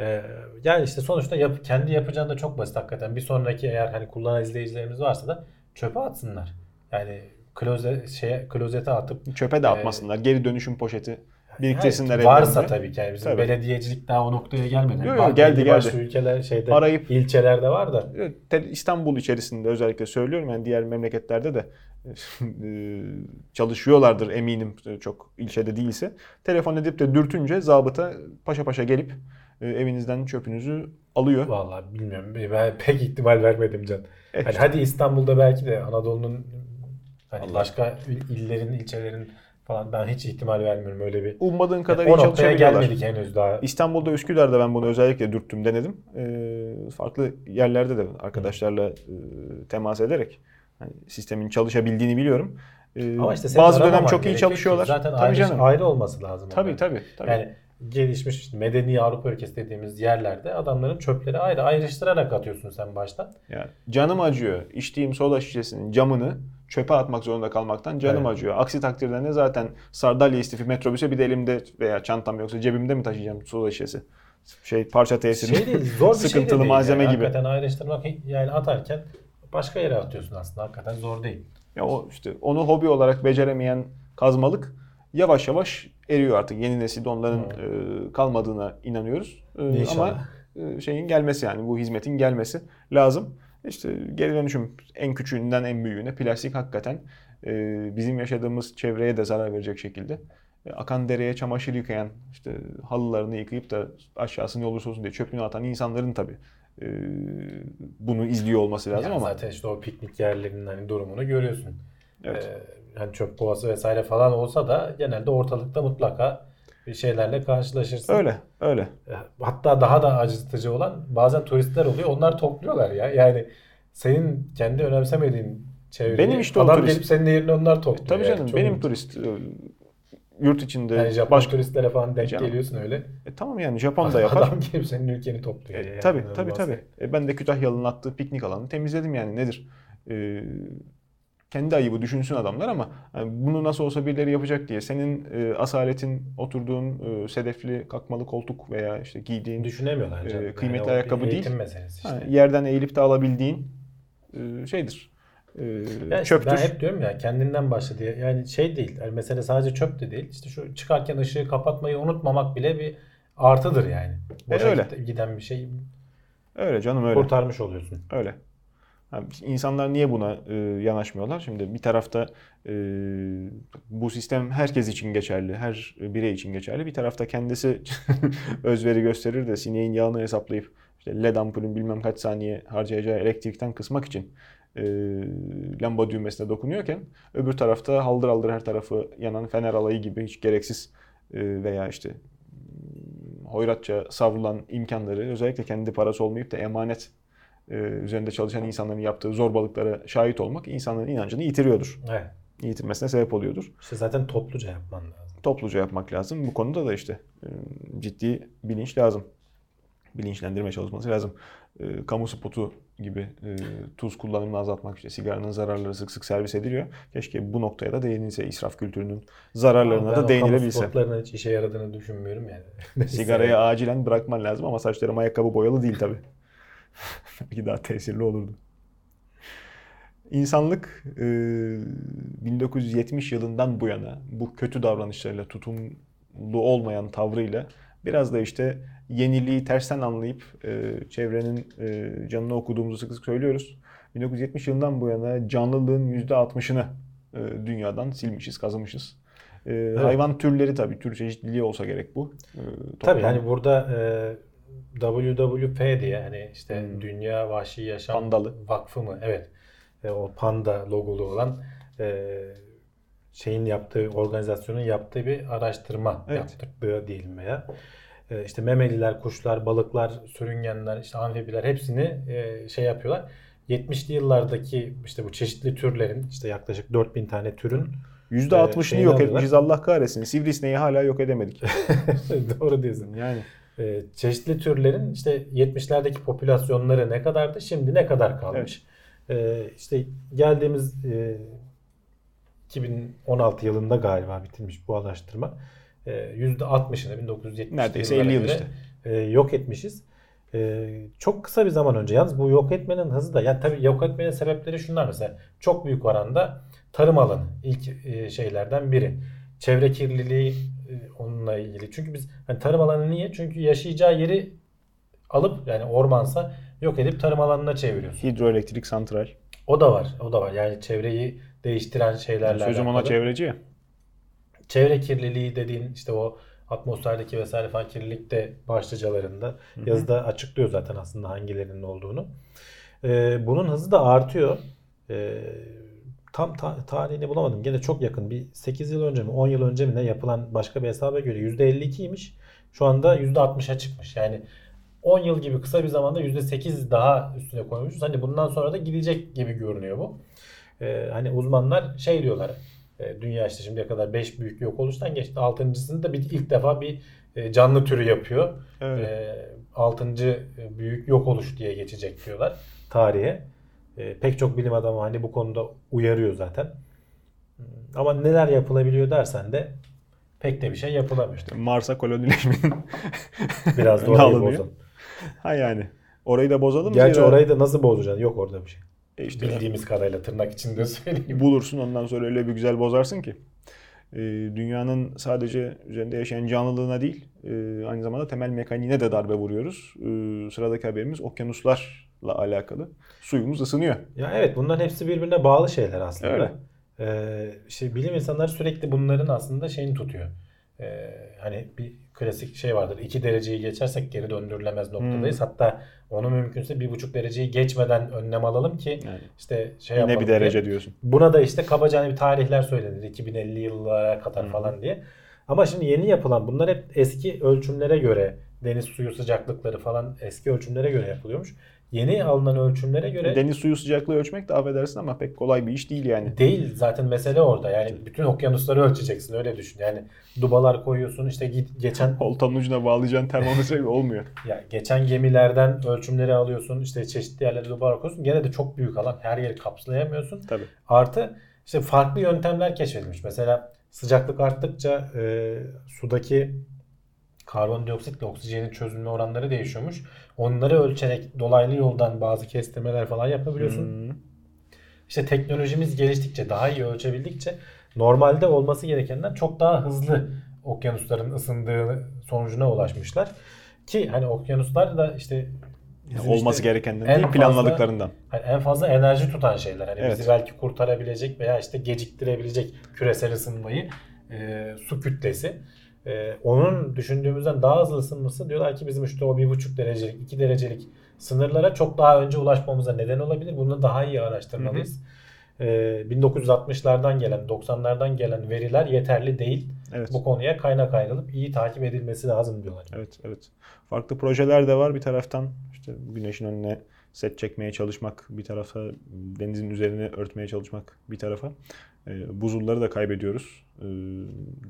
Ee, yani işte sonuçta yap, kendi yapacağın da çok basit hakikaten. Bir sonraki eğer hani kullanan izleyicilerimiz varsa da çöpe atsınlar. Yani kloze, şeye, klozete atıp Çöpe de Ee, atmasınlar. Geri dönüşüm poşeti biriktirsinler Yani varsa evlerinde. tabii ki yani bizim Tabii. belediyecilik daha o noktaya gelmedi. Yo, yo, Bak, geldi, geldi. ülkeler şeyde Arayıp- ilçelerde var da. Evet, İstanbul içerisinde özellikle söylüyorum. Yani diğer memleketlerde de e, çalışıyorlardır eminim e, çok ilçede değilse. Telefon edip de dürtünce zabıta paşa paşa gelip e, evinizden çöpünüzü alıyor. Vallahi bilmiyorum. Ben pek ihtimal vermedim can. Eh, Hani hadi İstanbul'da belki de Anadolu'nun hani Allah. başka il- illerin, ilçelerin falan ben hiç ihtimal vermiyorum öyle bir. Ummadığın kadar o iyi çalışabiliyorlar. gelmedik henüz daha. İstanbul'da Üsküdar'da ben bunu özellikle dürttüm denedim. Ee, farklı yerlerde de arkadaşlarla e, temas ederek hani sistemin çalışabildiğini biliyorum. Ee, Ama işte bazı dönem çok iyi çalışıyorlar. Zaten tabii ayrı, canım. ayrı olması lazım. Tabii onların. tabii. tabii. Yani gelişmiş işte medeni Avrupa ülkesi dediğimiz yerlerde adamların çöpleri ayrı ayrıştırarak atıyorsun sen baştan. Ya, canım acıyor. İçtiğim soda şişesinin camını çöpe atmak zorunda kalmaktan canım Evet. acıyor. Aksi takdirde ne zaten sardalya istifi metrobüse bir de elimde veya çantam yoksa cebimde mi taşıyacağım soda şişesi? Şey parça tesiri. Şey değil, zor bir (laughs) şey de Sıkıntılı değil malzeme yani. gibi. Hakikaten ayrıştırmak yani atarken başka yere atıyorsun aslında. Hakikaten zor değil. Ya o işte onu hobi olarak beceremeyen kazmalık yavaş yavaş eriyor artık. Yeni nesilde onların e, kalmadığına inanıyoruz. E, ama e, şeyin gelmesi yani bu hizmetin gelmesi lazım. İşte geri dönüşüm en küçüğünden en büyüğüne plastik hakikaten e, bizim yaşadığımız çevreye de zarar verecek şekilde. E, akan dereye çamaşır yıkayan, işte halılarını yıkayıp da aşağısını ne olursa olsun diye çöpünü atan insanların tabii e, bunu izliyor olması lazım Yani ama zaten işte o piknik yerlerinin hani durumunu görüyorsun. Evet. Ee, hani çöp kovası vesaire falan olsa da genelde ortalıkta mutlaka bir şeylerle karşılaşırsın. öyle öyle. E, Hatta daha da acıtıcı olan bazen turistler oluyor. Onlar topluyorlar ya. Yani senin kendi önemsemediğin çevreyi Benim işte o adam turist. gelip senin yerine onlar topluyor. Tabii yani. canım Çok benim turist e, yurt içinde Yani Japon başka turistlere falan denk Canım. geliyorsun öyle. E, tamam yani Japon da yapar. Adam (laughs) gelip senin ülkeni topluyor. E, yani. tabii tabii tabii. E, ben de Kütahyalı'nın attığı piknik alanını temizledim yani nedir? E, kendi ayıbı düşünsün adamlar ama yani bunu nasıl olsa birileri yapacak diye senin e, asaletin oturduğun e, sedefli kakmalı koltuk veya işte giydiğin Düşünemiyorlar. e, kıymetli bir ayakkabı değil. İşte. ha, yerden eğilip de alabildiğin e, şeydir. E, çöptür. ben hep diyorum ya kendinden başla diye. Yani şey değil. Yani mesele sadece çöp de değil. İşte şu çıkarken ışığı kapatmayı unutmamak bile bir artıdır yani. Boşa E, öyle. giden bir şey Öyle canım öyle. kurtarmış oluyorsun. Öyle. Yani insanlar niye buna e, yanaşmıyorlar? Şimdi bir tarafta e, bu sistem herkes için geçerli, her birey için geçerli. Bir tarafta kendisi (laughs) özveri gösterir de sineğin yağını hesaplayıp işte led ampulün bilmem kaç saniye harcayacağı elektrikten kısmak için e, lamba düğmesine dokunuyorken öbür tarafta haldır haldır her tarafı yanan fener alayı gibi hiç gereksiz veya işte hoyratça savrulan imkanları özellikle kendi parası olmayıp da emanet üzerinde çalışan insanların yaptığı zorbalıklara şahit olmak insanların inancını yitiriyordur. Evet. Yitirmesine sebep oluyordur. İşte zaten topluca yapman lazım. Topluca yapmak lazım. Bu konuda da işte e, ciddi bilinç lazım. Bilinçlendirme çalışması lazım. E, Kamu spotu gibi e, tuz kullanımını azaltmak işte sigaranın zararları sık sık servis ediliyor. Keşke bu noktaya da değinilse israf kültürünün zararlarına Ben da değinilebilse. spotlarının hiç işe yaradığını düşünmüyorum yani. (laughs) Sigarayı acilen bırakman lazım ama saçlarım ayakkabı boyalı değil tabi. (laughs) Belki daha tesirli olurdu. İnsanlık e, 1970 yılından bu yana bu kötü davranışlarıyla, tutumlu olmayan tavrıyla biraz da işte yeniliği tersten anlayıp e, çevrenin e, canını okuduğumuzu sık sık söylüyoruz. 1970 yılından bu yana canlılığın %60'ını e, dünyadan silmişiz, kazımışız. E, Hayvan türleri tabii tür çeşitliliği olsa gerek bu. E, Tabii toplam- hani burada e, WWF diye hani işte Hmm. Dünya Vahşi Yaşam Pandalı. Vakfı mı? Evet. E, o panda logolu olan e, şeyin yaptığı, organizasyonun yaptığı bir araştırma Evet. yaptıkları diyelim veya e, işte memeliler, kuşlar, balıklar, sürüngenler, işte amfibiler hepsini e, şey yapıyorlar. 70'li yıllardaki işte bu çeşitli türlerin işte yaklaşık 4000 tane türün %60'ını Ee, şeyini yok etmişiz Allah kahretsin. Sivrisineği hala yok edemedik. (laughs) doğru diyorsun. Yani Ee, çeşitli türlerin işte 70'lerdeki popülasyonları ne kadardı, şimdi ne kadar kalmış? Ee, işte geldiğimiz e, 2016 yılında galiba bitirmiş bu araştırma. Ee, %60'ını 1970 Neredeyse yıllara 50 yıl işte. e, yok etmişiz. Ee, çok kısa bir zaman önce yalnız bu yok etmenin hızı da yani tabii yok etmenin sebepleri şunlar mesela çok büyük oranda tarım alanı ilk e, şeylerden biri. Çevre kirliliği e, onunla ilgili. Çünkü biz hani tarım alanı niye? Çünkü yaşayacağı yeri alıp yani ormansa yok edip tarım alanına çeviriyorsun. hidroelektrik santral. O da var. O da var. Yani çevreyi değiştiren şeylerle Sözüm ona çevreci ya. Çevre kirliliği dediğin işte o atmosferdeki vesaire falan kirlilik de başlıcalarında yazıda açıklıyor zaten aslında hangilerinin olduğunu. Ee, bunun hızı da artıyor. Ee, tam ta- tarihini bulamadım. Gene çok yakın. Bir 8 yıl önce mi 10 yıl önce mi ne yapılan başka bir hesaba göre %52'ymiş. Şu anda %60'a çıkmış. Yani 10 yıl gibi kısa bir zamanda %8 daha üstüne koymuşuz. Hani bundan sonra da gidecek gibi görünüyor bu. Ee, hani uzmanlar şey diyorlar. e, dünya işte şimdiye kadar 5 büyük yok oluştan geçti. Altıncısını da bir ilk defa bir e, canlı türü yapıyor. Evet. E, altıncı büyük yok oluş diye geçecek diyorlar tarihe. E, pek çok bilim adamı hani bu konuda uyarıyor zaten. Hmm, Ama neler yapılabiliyor dersen de pek de bir şey yapılamıyor. Mars'a kolonileşmenin (laughs) Biraz da (laughs) orayı bozalım. Ha yani. Orayı da bozalım. Gerçi zira orayı da nasıl bozacaksın? Yok orada bir şey. E işte Bildiğimiz kadarıyla tırnak içinde söyleyeyim. bulursun ondan sonra öyle bir güzel bozarsın ki. Ee, dünyanın sadece üzerinde yaşayan canlılığına değil e, aynı zamanda temel mekaniğine de darbe vuruyoruz. Ee, sıradaki haberimiz okyanuslarla alakalı. Suyumuz ısınıyor. Ya evet bunların hepsi birbirine bağlı şeyler aslında. Öyle. Ee, işte bilim insanları sürekli bunların aslında şeyini tutuyor. Ee, hani bir klasik şey vardır. 2 dereceyi geçersek geri döndürülemez noktadayız. Hmm. Hatta onu mümkünse bir buçuk dereceyi geçmeden önlem alalım ki Yani işte şey yine bir diye. derece diyorsun. Buna da işte kabaca hani bir tarihler söylenir. 2050 yıllara kadar falan diye. Ama şimdi yeni yapılan bunlar hep eski ölçümlere göre deniz suyu sıcaklıkları falan eski ölçümlere göre yapılıyormuş. Yeni alınan ölçümlere göre Deniz suyu sıcaklığı ölçmek de affedersin ama pek kolay bir iş değil yani. Değil zaten mesele orada. Yani bütün okyanusları ölçeceksin öyle düşün. Yani dubalar koyuyorsun işte git geçen (laughs) Oltanın ucuna bağlayacağın termometre olmuyor. (laughs) ya geçen gemilerden ölçümleri alıyorsun. işte çeşitli yerlere dubalar koyuyorsun. Gene de çok büyük alan. Her yeri kapsayamıyorsun. Tabii. Artı işte farklı yöntemler keşfedilmiş. Mesela sıcaklık arttıkça e, sudaki karbondioksitle oksijenin çözünme oranları değişiyormuş. Onları ölçerek dolaylı yoldan bazı kestirmeler falan yapabiliyorsun. Hmm. İşte teknolojimiz geliştikçe, daha iyi ölçebildikçe normalde olması gerekenden çok daha hızlı okyanusların ısındığı sonucuna ulaşmışlar. Ki hani okyanuslar da işte bizim Olması işte gerekenden en değil planladıklarından. hani en fazla enerji tutan şeyler. Hani Evet. bizi belki kurtarabilecek veya işte geciktirebilecek küresel ısınmayı e, su kütlesi. E, onun düşündüğümüzden daha hızlı ısınması diyorlar ki bizim işte o bir buçuk derecelik, iki derecelik sınırlara çok daha önce ulaşmamıza neden olabilir. Bunu daha iyi araştırmalıyız. E, 1960'lardan gelen, 90'lardan gelen veriler yeterli değil. Evet. Bu konuya kaynak ayrılıp iyi takip edilmesi lazım diyorlar. Evet, evet. Farklı projeler de var bir taraftan. işte güneşin önüne set çekmeye çalışmak bir tarafa, denizin üzerine örtmeye çalışmak bir tarafa. Ee, buzulları da kaybediyoruz. Ee,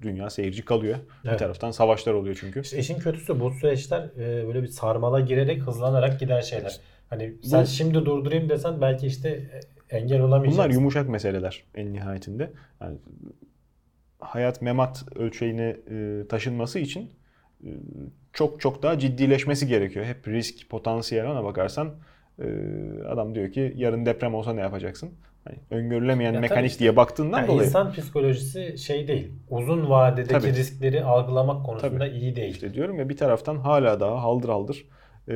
dünya seyirci kalıyor. Bir Evet. taraftan savaşlar oluyor çünkü. İşte işin kötüsü bu süreçler e, böyle bir sarmala girerek hızlanarak giden şeyler. Hani sen Bu- şimdi durdurayım desen belki işte e, engel olamayacaksın. Bunlar yumuşak meseleler en nihayetinde. Yani hayat memat ölçeğine e, taşınması için e, çok çok daha ciddileşmesi gerekiyor. Hep risk, potansiyel ona bakarsan e, adam diyor ki yarın deprem olsa ne yapacaksın? Hani öngörülemeyen Ya tabii mekanik işte. diye baktığından Yani dolayı insan psikolojisi şey değil. Uzun vadedeki Tabii. riskleri algılamak konusunda Tabii. iyi değil. işte diyorum ya bir taraftan hala daha haldır haldır e,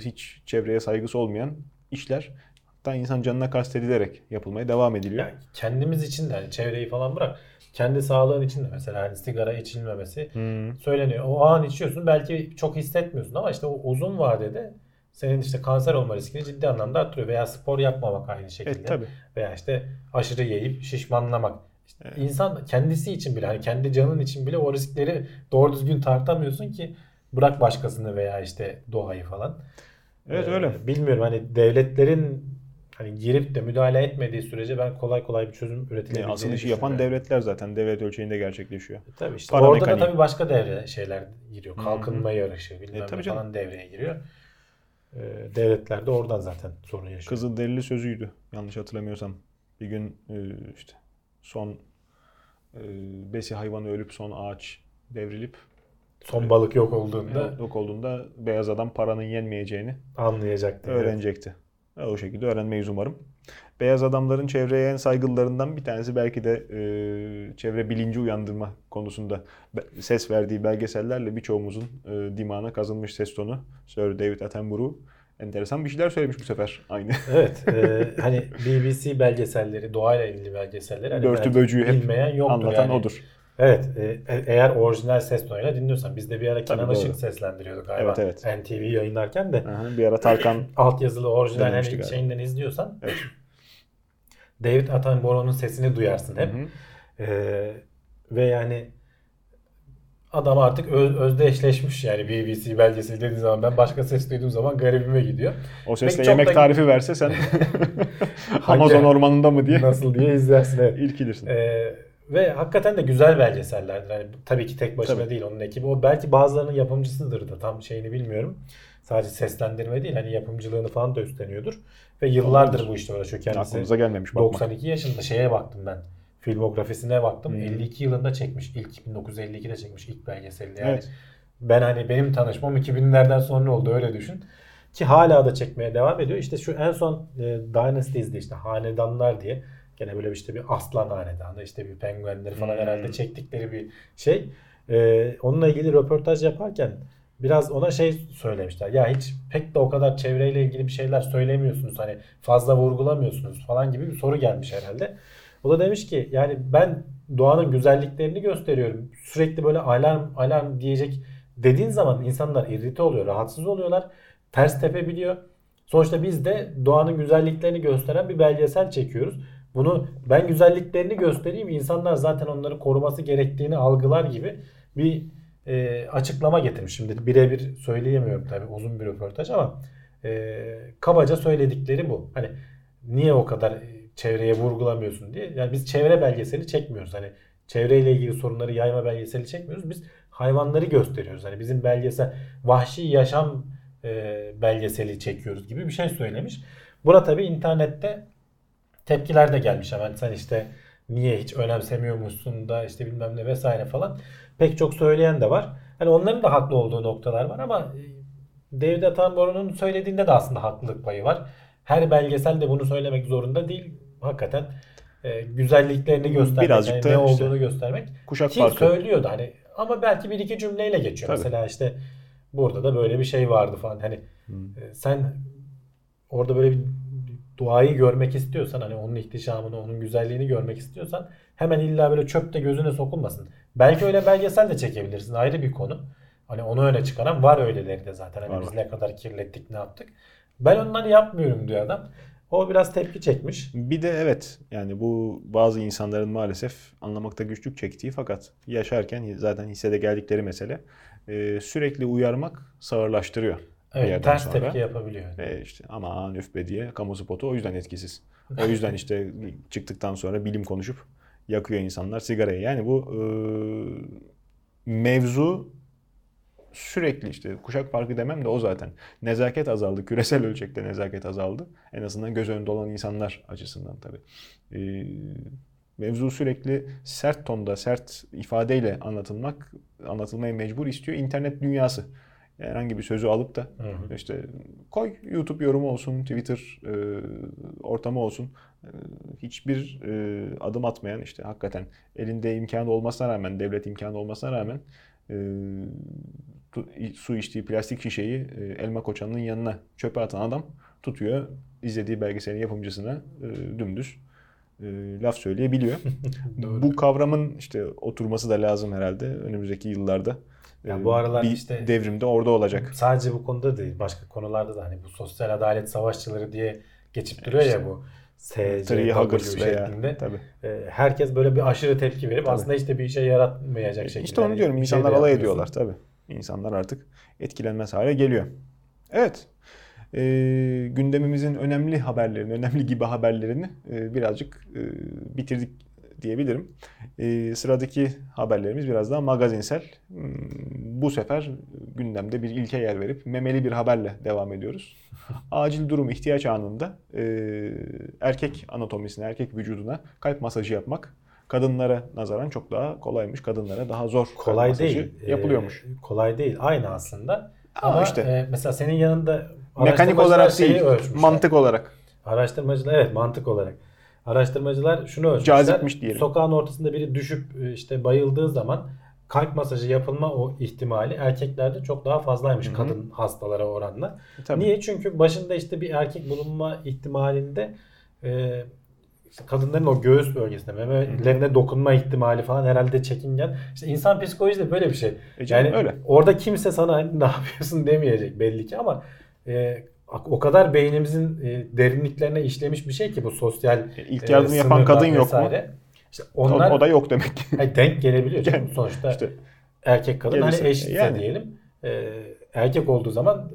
hiç çevreye saygısı olmayan işler hatta insan canına kastedilerek yapılmaya devam ediliyor. Yani kendimiz için de hani çevreyi falan bırak. Kendi sağlığın için de mesela hani sigara içilmemesi Hmm. söyleniyor. O an içiyorsun belki çok hissetmiyorsun ama işte o uzun vadede senin işte kanser olma riskini ciddi anlamda arttırıyor. Veya spor yapmamak aynı şekilde. Evet tabii. Veya işte aşırı yiyip şişmanlamak. İşte Evet. İnsan kendisi için bile hani kendi canın için bile o riskleri doğru düzgün tartamıyorsun ki bırak başkasını veya işte doğayı falan. Evet Ee, öyle. Bilmiyorum hani devletlerin hani girip de müdahale etmediği sürece ben kolay kolay bir çözüm üretilebileceğini asıl işi yapan devletler zaten devlet ölçeğinde gerçekleşiyor. Tabii işte Para orada mekaniği. da tabii başka devre şeyler giriyor. Kalkınma yarışı bilmem E, tabii ne canım. falan devreye giriyor. Ee, devletler de oradan zaten sorun yaşıyor. Kızılderili sözüydü yanlış hatırlamıyorsam. Bir gün e, işte son e, besi hayvanı ölüp son ağaç devrilip Son balık yok olduğunda yok olduğunda beyaz adam paranın yenmeyeceğini anlayacaktı. öğrenecekti. Ve O şekilde öğrenmeyiz umarım. Beyaz adamların çevreye en saygılılarından bir tanesi belki de e, çevre bilinci uyandırma konusunda ses verdiği belgesellerle birçoğumuzun e, dimağına kazınmış ses tonu. Sir David Attenborough enteresan bir şeyler söylemiş bu sefer aynı. Evet. e, (laughs) hani BBC belgeselleri, doğayla ilgili belgeselleri hani Dörtü böcüğü hep bilmeyen yoktur Anlatan yani. odur. Evet. e, e- eğer orijinal ses tonuyla dinliyorsan biz de bir ara Kenan. Işık seslendiriyordu galiba. Evet, evet. NTV yayınlarken de Aha, bir ara Tarkan (laughs) altyazılı orijinal hani şeyinden izliyorsan Evet. David Attenborough'un sesini duyarsın hep. Hı hı. Ee, ve yani adam artık öz, özdeşleşmiş yani BBC belgeseli dediği zaman ben başka ses duyduğum zaman garibime gidiyor. o sesle Pek çok yemek da- tarifi verse sen (laughs) Amazon ormanında mı diye Nasıl diye izlersin evet. ilkilirsin. Ee, ve hakikaten de güzel belgesellerdir. Yani tabii ki tek başına Tabii. değil onun ekibi. O belki bazılarının yapımcısıdır da tam şeyini bilmiyorum. Sadece seslendirme değil hani yapımcılığını falan da üstleniyordur. Ve yıllardır Olabilir. bu işte uğraşıyor kendisi. Aklımıza gelmemiş bakma. 92 yaşında şeye baktım ben. Filmografisine baktım. Hmm. 52 yılında çekmiş. İlk 1952'de çekmiş ilk belgeseli. Yani Evet. ben hani benim tanışmam 2000'lerden sonra oldu öyle düşün. Ki hala da çekmeye devam ediyor. İşte şu en son e, Dynasties'de işte hanedanlar diye gene böyle işte bir aslan hanedanı işte bir penguenleri falan Hmm. herhalde çektikleri bir şey. E, onunla ilgili röportaj yaparken biraz ona şey söylemişler. Ya hiç pek de o kadar çevreyle ilgili bir şeyler söylemiyorsunuz. Hani fazla vurgulamıyorsunuz falan gibi bir soru gelmiş herhalde. O da demiş ki yani ben doğanın güzelliklerini gösteriyorum. Sürekli böyle alarm alarm diyecek dediğin zaman insanlar irrite oluyor, rahatsız oluyorlar. Ters tepebiliyor. Sonuçta biz de doğanın güzelliklerini gösteren bir belgesel çekiyoruz. Bunu ben güzelliklerini göstereyim insanlar zaten onları koruması gerektiğini algılar gibi bir e, açıklama getirmiş. Şimdi birebir söyleyemiyorum tabii uzun bir röportaj ama e, kabaca söyledikleri bu. Hani niye o kadar e, çevreye vurgulamıyorsun diye. Yani biz çevre belgeseli çekmiyoruz. Hani çevreyle ilgili sorunları yayma belgeseli çekmiyoruz. Biz hayvanları gösteriyoruz. Hani bizim belgesel vahşi yaşam e, belgeseli çekiyoruz gibi bir şey söylemiş. Buna tabii internette tepkiler de gelmiş hemen. Sen işte niye hiç önemsemiyormuşsun da işte bilmem ne vesaire falan. Pek çok söyleyen de var. Hani onların da haklı olduğu noktalar var ama e, David Attenborough'un söylediğinde de aslında haklılık payı var. Her belgesel de bunu söylemek zorunda değil. Hakikaten e, güzelliklerini göstermek, Birazcık yani ne işte olduğunu göstermek. Kuşak Ki farkı. söylüyordu hani ama belki bir iki cümleyle geçiyor. Tabii. Mesela işte burada da böyle bir şey vardı falan. Hani Hmm. e, sen orada böyle bir doğayı görmek istiyorsan hani onun ihtişamını, onun güzelliğini görmek istiyorsan hemen illa böyle çöpte gözüne sokulmasın. Belki öyle belgesel de çekebilirsin. Ayrı bir konu. Hani onu öne çıkaran var öyleleri de zaten. Hani Var, biz var. ne kadar kirlettik, ne yaptık. Ben onları yapmıyorum diyor adam. O biraz tepki çekmiş. Bir de evet yani bu bazı insanların maalesef anlamakta güçlük çektiği fakat yaşarken zaten hissede geldikleri mesele sürekli uyarmak sağırlaştırıyor. Evet, ters sonra. tepki yapabiliyor. Ve işte aman üf be diye kamu spotu o yüzden etkisiz. O (laughs) yüzden işte çıktıktan sonra bilim konuşup yakıyor insanlar sigarayı. Yani bu e, mevzu sürekli işte kuşak farkı demem de o zaten. Nezaket azaldı. Küresel ölçekte nezaket azaldı. En azından göz önünde olan insanlar açısından tabii. E, mevzu sürekli sert tonda, sert ifadeyle anlatılmak, anlatılmaya mecbur istiyor internet dünyası. Herhangi bir sözü alıp da Hı hı. işte koy YouTube yorumu olsun, Twitter e, ortamı olsun. E, hiçbir e, adım atmayan işte hakikaten elinde imkanı olmasına rağmen, devlet imkanı olmasına rağmen e, su içtiği plastik şişeyi e, elma koçanının yanına çöpe atan adam tutuyor. izlediği belgeselin yapımcısına e, dümdüz e, laf söyleyebiliyor. (laughs) Bu kavramın işte oturması da lazım herhalde önümüzdeki yıllarda. Ya E, bu aralar bir işte- devrimde orada olacak. Sadece bu konuda değil, başka konularda da hani bu sosyal adalet savaşçıları diye geçip duruyor ya bu SCW şeklinde. tabii. Ee, Herkes böyle bir aşırı tepki verip Tabii. aslında işte bir işe yaratmayacak şekilde. İşte onu hani diyorum de insanlar alay ediyorlar tabii. İnsanlar artık etkilenmez hale geliyor. Evet. Ee, gündemimizin önemli haberlerini, önemli gibi haberlerini e, birazcık e, bitirdik diyebilirim. E, sıradaki haberlerimiz biraz daha magazinsel. Hmm, Bu sefer gündemde bir ilke yer verip memeli bir haberle devam ediyoruz. (laughs) Acil durum ihtiyaç anında e, erkek anatomisine, erkek vücuduna kalp masajı yapmak kadınlara nazaran çok daha kolaymış. Kadınlara daha zor kalp Kolay masajı değil. yapılıyormuş. Ee, kolay değil. Aynı aslında. Ama Ama, işte- e, mesela senin yanında Mekanik olarak değil, ölçmüşler. mantık olarak. Araştırmacılar evet mantık olarak. Araştırmacılar şunu ölçmüşler. Cazipmiş diyelim. Sokağın ortasında biri düşüp e, işte bayıldığı zaman kalp masajı yapılma o ihtimali erkeklerde çok daha fazlaymış Hı hı. kadın hastalara oranla. Tabii. Niye? Çünkü başında işte bir erkek bulunma ihtimalinde e, kadınların o göğüs bölgesinde memelerine dokunma ihtimali falan herhalde çekingen. İşte insan psikolojisi de böyle bir şey. E canım yani öyle. orada kimse sana hani ne yapıyorsun demeyecek belli ki ama e, o kadar beynimizin e, derinliklerine işlemiş bir şey ki bu sosyal E, İlk e, yardım yapan kadın yok mu? vesaire. İşte O, onlar o da yok demek ki. Hayır, denk gelebiliyor canım. Yani sonuçta işte erkek kadın gelirse- hani eşitse yani. diyelim e, erkek olduğu zaman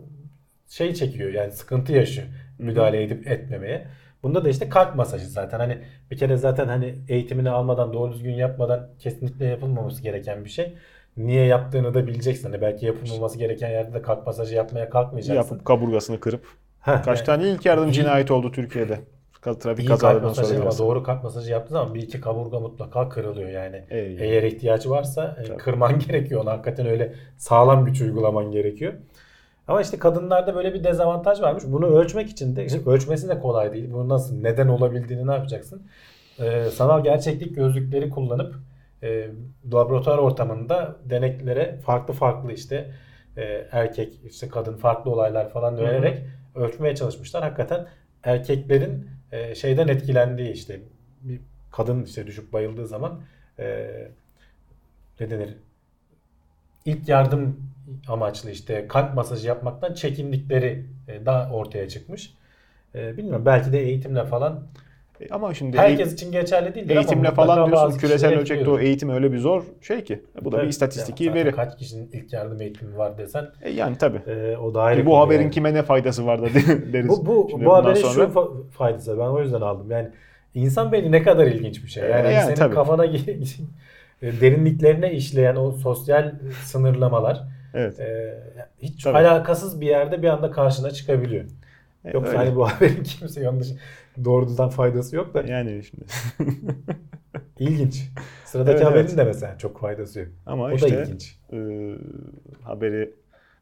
şey çekiyor yani sıkıntı yaşıyor müdahale edip etmemeye. Bunda da işte kalp masajı zaten hani bir kere zaten hani eğitimini almadan doğru düzgün yapmadan kesinlikle yapılmaması gereken bir şey. Niye yaptığını da bileceksin. Hani belki yapılmaması gereken yerde de kalp masajı yapmaya kalkmayacaksın. yapıp kaburgasını kırıp. Heh, Kaç tane ilk yardım cinayeti oldu Türkiye'de? Trafik kazalarından masajı sonra. ama doğru kalp masajı yaptığı zaman bir iki kaburga mutlaka kırılıyor yani. Ey. Eğer ihtiyacı varsa e, Tabii. kırman (laughs) gerekiyor. Ona hakikaten öyle sağlam güç uygulaman gerekiyor. Ama işte kadınlarda böyle bir dezavantaj varmış. Bunu ölçmek için de işte (laughs) ölçmesi de kolay değil. Bu nasıl neden olabildiğini ne yapacaksın? Ee, sanal gerçeklik gözlükleri kullanıp e, laboratuvar ortamında deneklere farklı farklı işte e, erkek işte kadın farklı olaylar falan vererek ölçmeye çalışmışlar. Hakikaten erkeklerin e, şeyden etkilendiği işte bir kadın işte düşüp bayıldığı zaman e, ne denir? İlk yardım amaçlı işte kalp masajı yapmaktan çekindikleri e, da ortaya çıkmış. E, bilmiyorum belki de eğitimle falan Ama şimdi herkes için geçerli ama eğitimle falan diyorsun küresel ölçekte o eğitim öyle bir zor şey ki. Bu da bir Evet. istatistiki Ya zaten veri. Kaç kişinin ilk yardım eğitimi var desen E, yani tabii. e, o da ayrı bu konu haberin yani. kime ne faydası var da (laughs) deriz. Bu, bu, Şimdi bu haberin sonra- şu fa- faydası. Ben o yüzden aldım. Yani insan beyni ne kadar ilginç bir şey. Yani, E, hani yani senin tabii. kafana (laughs) e, derinliklerine işleyen o sosyal sınırlamalar Evet. e, hiç Tabii. alakasız bir yerde bir anda karşına çıkabiliyor. E, Yoksa öyle. hani bu (laughs) haberin kimse yanlış doğrudan faydası yok da Yani şimdi. (laughs) ilginç. Sıradaki Evet, haberin evet. de mesela çok faydası yok. Ama O da işte ilginç. e, haberi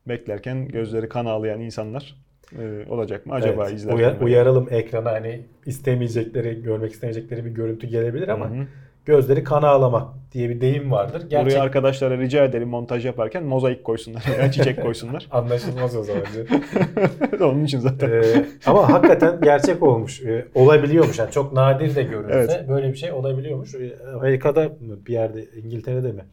beklerken gözleri kan ağlayan insanlar e, olacak mı acaba Evet, izlerken? uyar- uyaralım ekrana hani istemeyecekleri, görmek istemeyecekleri bir görüntü gelebilir ama Hı hı. Gözleri kan ağlamak diye bir deyim vardır. Gerçek Buraya arkadaşlara rica edelim montaj yaparken mozaik koysunlar (laughs) veya çiçek koysunlar. (laughs) anlaşılmaz o zaman. (laughs) Onun için zaten. Ee, ama hakikaten gerçek olmuş. Ee, olabiliyormuş. Yani çok nadir de görülse Evet. böyle bir şey olabiliyormuş. Ee, Amerika'da mı bir yerde İngiltere'de mi?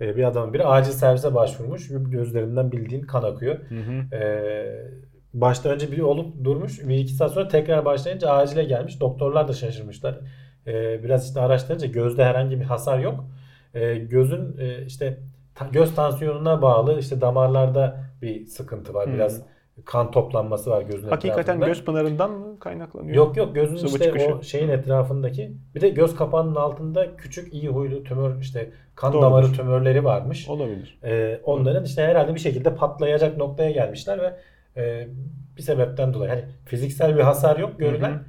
Ee, bir adamın biri acil servise başvurmuş. Gözlerinden bildiğin kan akıyor. Hı hı. Ee, başta önce biri olup durmuş. Bir iki saat sonra tekrar başlayınca acile gelmiş. Doktorlar da şaşırmışlar. Ee, biraz işte araştırınca gözde herhangi bir hasar yok. Ee, gözün e, işte ta- göz tansiyonuna bağlı işte damarlarda bir sıkıntı var. Hmm. Biraz kan toplanması var gözün Hakikaten etrafında. göz pınarından mı kaynaklanıyor? Yok yok gözün Sıvı işte çıkışı. o şeyin etrafındaki bir de göz kapağının altında küçük iyi huylu tümör işte kan Doğrudur. damarı tümörleri varmış. Olabilir. Ee, onların işte herhalde bir şekilde patlayacak noktaya gelmişler ve e, bir sebepten dolayı hani fiziksel bir hasar yok görülen Hı hı.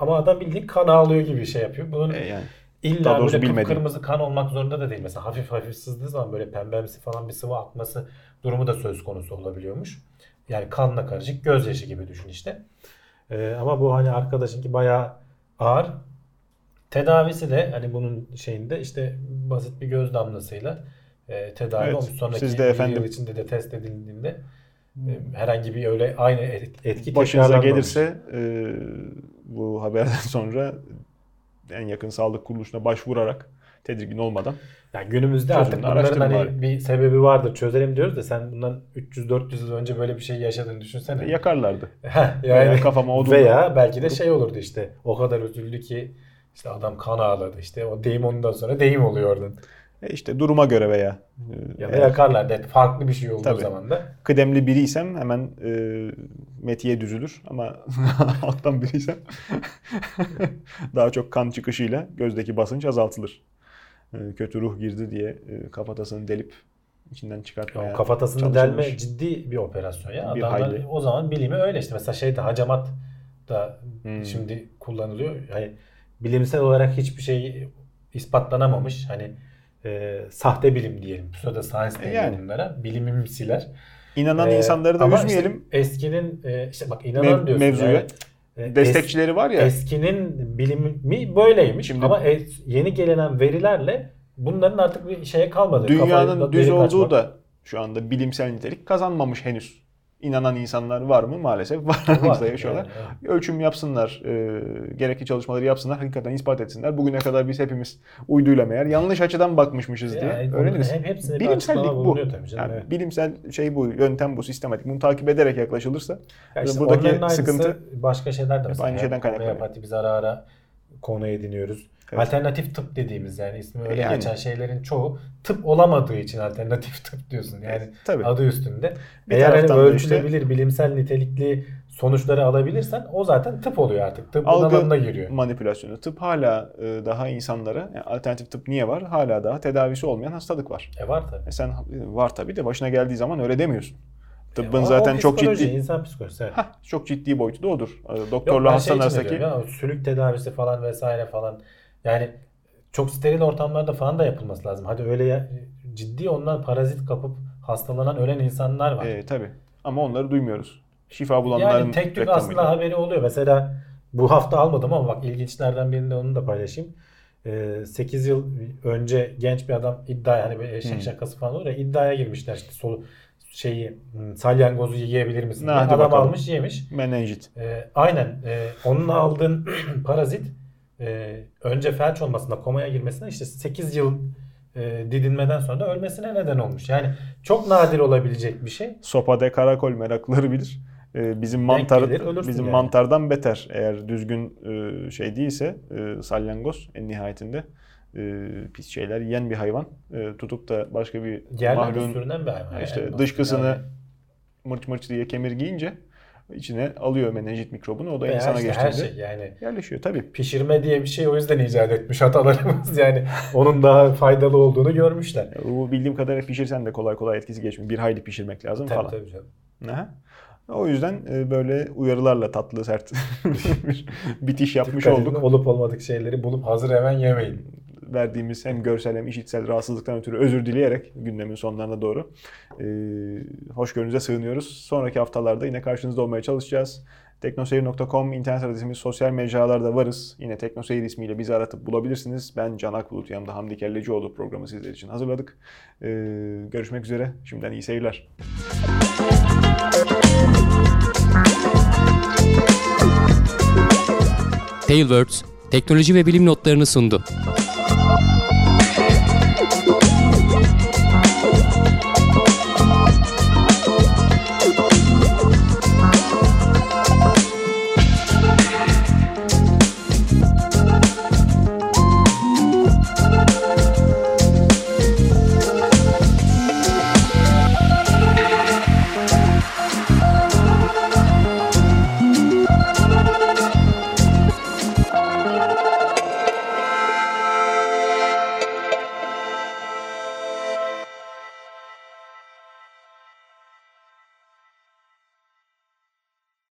Ama adam bildiğin kan ağlıyor gibi bir şey yapıyor. Bunun E, yani. İlla böyle bilmediğim. kırmızı kan olmak zorunda da değil. Mesela hafif hafif sızdığı zaman böyle pembemsi falan bir sıvı akması durumu da söz konusu olabiliyormuş. Yani kanla karışık gözyaşı gibi düşün işte. Ee, ama bu hani arkadaşınki bayağı ağır. Tedavisi de hani bunun şeyinde işte basit bir göz damlasıyla e, tedavi Evet, olmuş. Sonraki siz de bir efendim- yıl içinde de test edildiğinde e, herhangi bir öyle aynı et- etki Başınıza gelirse e, bu haberden (laughs) sonra en yakın sağlık kuruluşuna başvurarak tedirgin olmadan Yani günümüzde artık bunların hani bari. bir sebebi vardır çözelim diyoruz da sen bundan 300-400 yıl önce böyle bir şey yaşadığını düşünsene. yakarlardı. (laughs) Heh, Veya yani kafama odun veya belki de şey olurdu işte o kadar üzüldü ki işte adam kan ağladı işte o deyim ondan sonra deyim oluyor oradan. E işte duruma göre veya e, Ya da eğer yakarlar evet, farklı bir şey olduğu Tabii. zaman da. kıdemli biriysem hemen e, metiye düzülür ama (laughs) alttan biriysem (laughs) daha çok kan çıkışıyla gözdeki basınç azaltılır. E, kötü ruh girdi diye e, kafatasını delip içinden çıkartmaya O kafatasını delme ciddi bir operasyon ya. Bir Adamlar hayli. o zaman bilimi öyle işte. Mesela şeyde hacamat da Hmm. şimdi kullanılıyor. Hani bilimsel olarak hiçbir şey ispatlanamamış. Hani e, sahte bilim diyelim. Pseudo science E, diyelim yani. bunlara. Bilimimsiler. İnanan Ee, insanları da ama üzmeyelim. Işte eskinin e, işte bak inanan Mev- diyorsun. mevzuya. yani. E, es- Destekçileri var ya. eskinin bilimi böyleymiş Şimdi- ama e- yeni gelinen verilerle bunların artık bir şeye kalmadı. Dünyanın Kafayı- düz olduğu kaçmak. da şu anda bilimsel nitelik kazanmamış henüz. İnanan insanlar var mı? Maalesef var. Aramızda (laughs) yaşıyorlar. Yani, evet. Ölçüm yapsınlar, e, gerekli çalışmaları yapsınlar, hakikaten ispat etsinler. Bugüne kadar biz hepimiz uyduyla meğer yanlış açıdan bakmışmışız diye Yani öğreniriz. hep- hepsine Bilimsellik bu. tabii canım, Yani evet. Bilimsel şey bu, yöntem bu, sistematik. Bunu takip ederek yaklaşılırsa Ya işte buradaki sıkıntı başka şeyler de aynı şeyden kaynaklanıyor. Homeopati biz ara ara konu ediniyoruz. Evet. Alternatif tıp dediğimiz yani ismi öyle Yani. geçen şeylerin çoğu tıp olamadığı için alternatif (laughs) tıp diyorsun. Yani tabii. adı üstünde. Bir Eğer hani ölçülebilir, bilimsel nitelikli sonuçları alabilirsen o zaten tıp oluyor artık. Tıbbın Algı alanına giriyor. manipülasyonu. Tıp hala e, daha insanlara, yani alternatif tıp niye var? Hala daha tedavisi olmayan hastalık var. E var tabii. E sen var tabii de başına geldiği zaman öyle demiyorsun. Tıbbın E, zaten çok ciddi insan psikolojisi. Evet. Hah, çok ciddi boyutu da odur. E, Doktorla şey için arasındaki ya, sülük tedavisi falan vesaire falan. Yani çok steril ortamlarda falan da yapılması lazım. Hadi öyle ya, ciddi ondan parazit kapıp hastalanan ölen insanlar var. e, tabii. ama onları duymuyoruz. Şifa bulanların Yani tek tük aslında haberi oluyor. Mesela bu hafta almadım ama bak ilginçlerden birinde onu da paylaşayım. 8 yıl önce genç bir adam iddia hani bir eşek Hmm. şakası falan olur ya iddiaya girmişler işte solu şeyi hmm, salyangozu yiyebilir misin? Hadi Adam bakalım. almış yemiş. Menenjit. Ee, aynen. Ee, onunla aldığın (clears throat) parazit e, önce felç olmasına, komaya girmesine işte 8 yıl e, didinmeden sonra da ölmesine neden olmuş. Yani çok nadir olabilecek bir şey. Sopa de karakol meraklıları bilir. Ee, bizim mantar bizim yani. mantardan beter eğer düzgün e, şey değilse e, salyangoz en nihayetinde e, pis şeyler yiyen bir hayvan E, tutup da başka bir Yerlerde mahluğun sürünen bir hayvan. Ha işte Yani dışkısını yani. mırç mırç diye kemir giyince içine alıyor menenjit mikrobunu o da Veya insana işte geçtiğinde her şey yani yerleşiyor tabii. pişirme diye bir şey o yüzden icat etmiş atalarımız (laughs) yani onun daha faydalı olduğunu görmüşler. Bu bildiğim kadarıyla pişirsen de kolay kolay etkisi geçmiyor. Bir hayli pişirmek lazım Tabii falan. tabii canım. Aha. O yüzden e, böyle uyarılarla tatlı sert (laughs) bir bitiş yapmış Dikkat edin, olduk. olup olmadık şeyleri bulup hazır hemen yemeyin. Verdiğimiz hem görsel hem işitsel rahatsızlıktan ötürü özür dileyerek gündemin sonlarına doğru e, hoşgörünüze sığınıyoruz. Sonraki haftalarda yine karşınızda olmaya çalışacağız. Teknoseyir.com internet adresimiz, sosyal mecralarda varız. Yine Teknoseyir ismiyle bizi aratıp bulabilirsiniz. Ben Can Akbulut, yanımda Hamdi Kellecioğlu programı sizler için hazırladık. E, görüşmek üzere. Şimdiden iyi seyirler. Tailwords teknoloji ve bilim notlarını sundu. Thank you.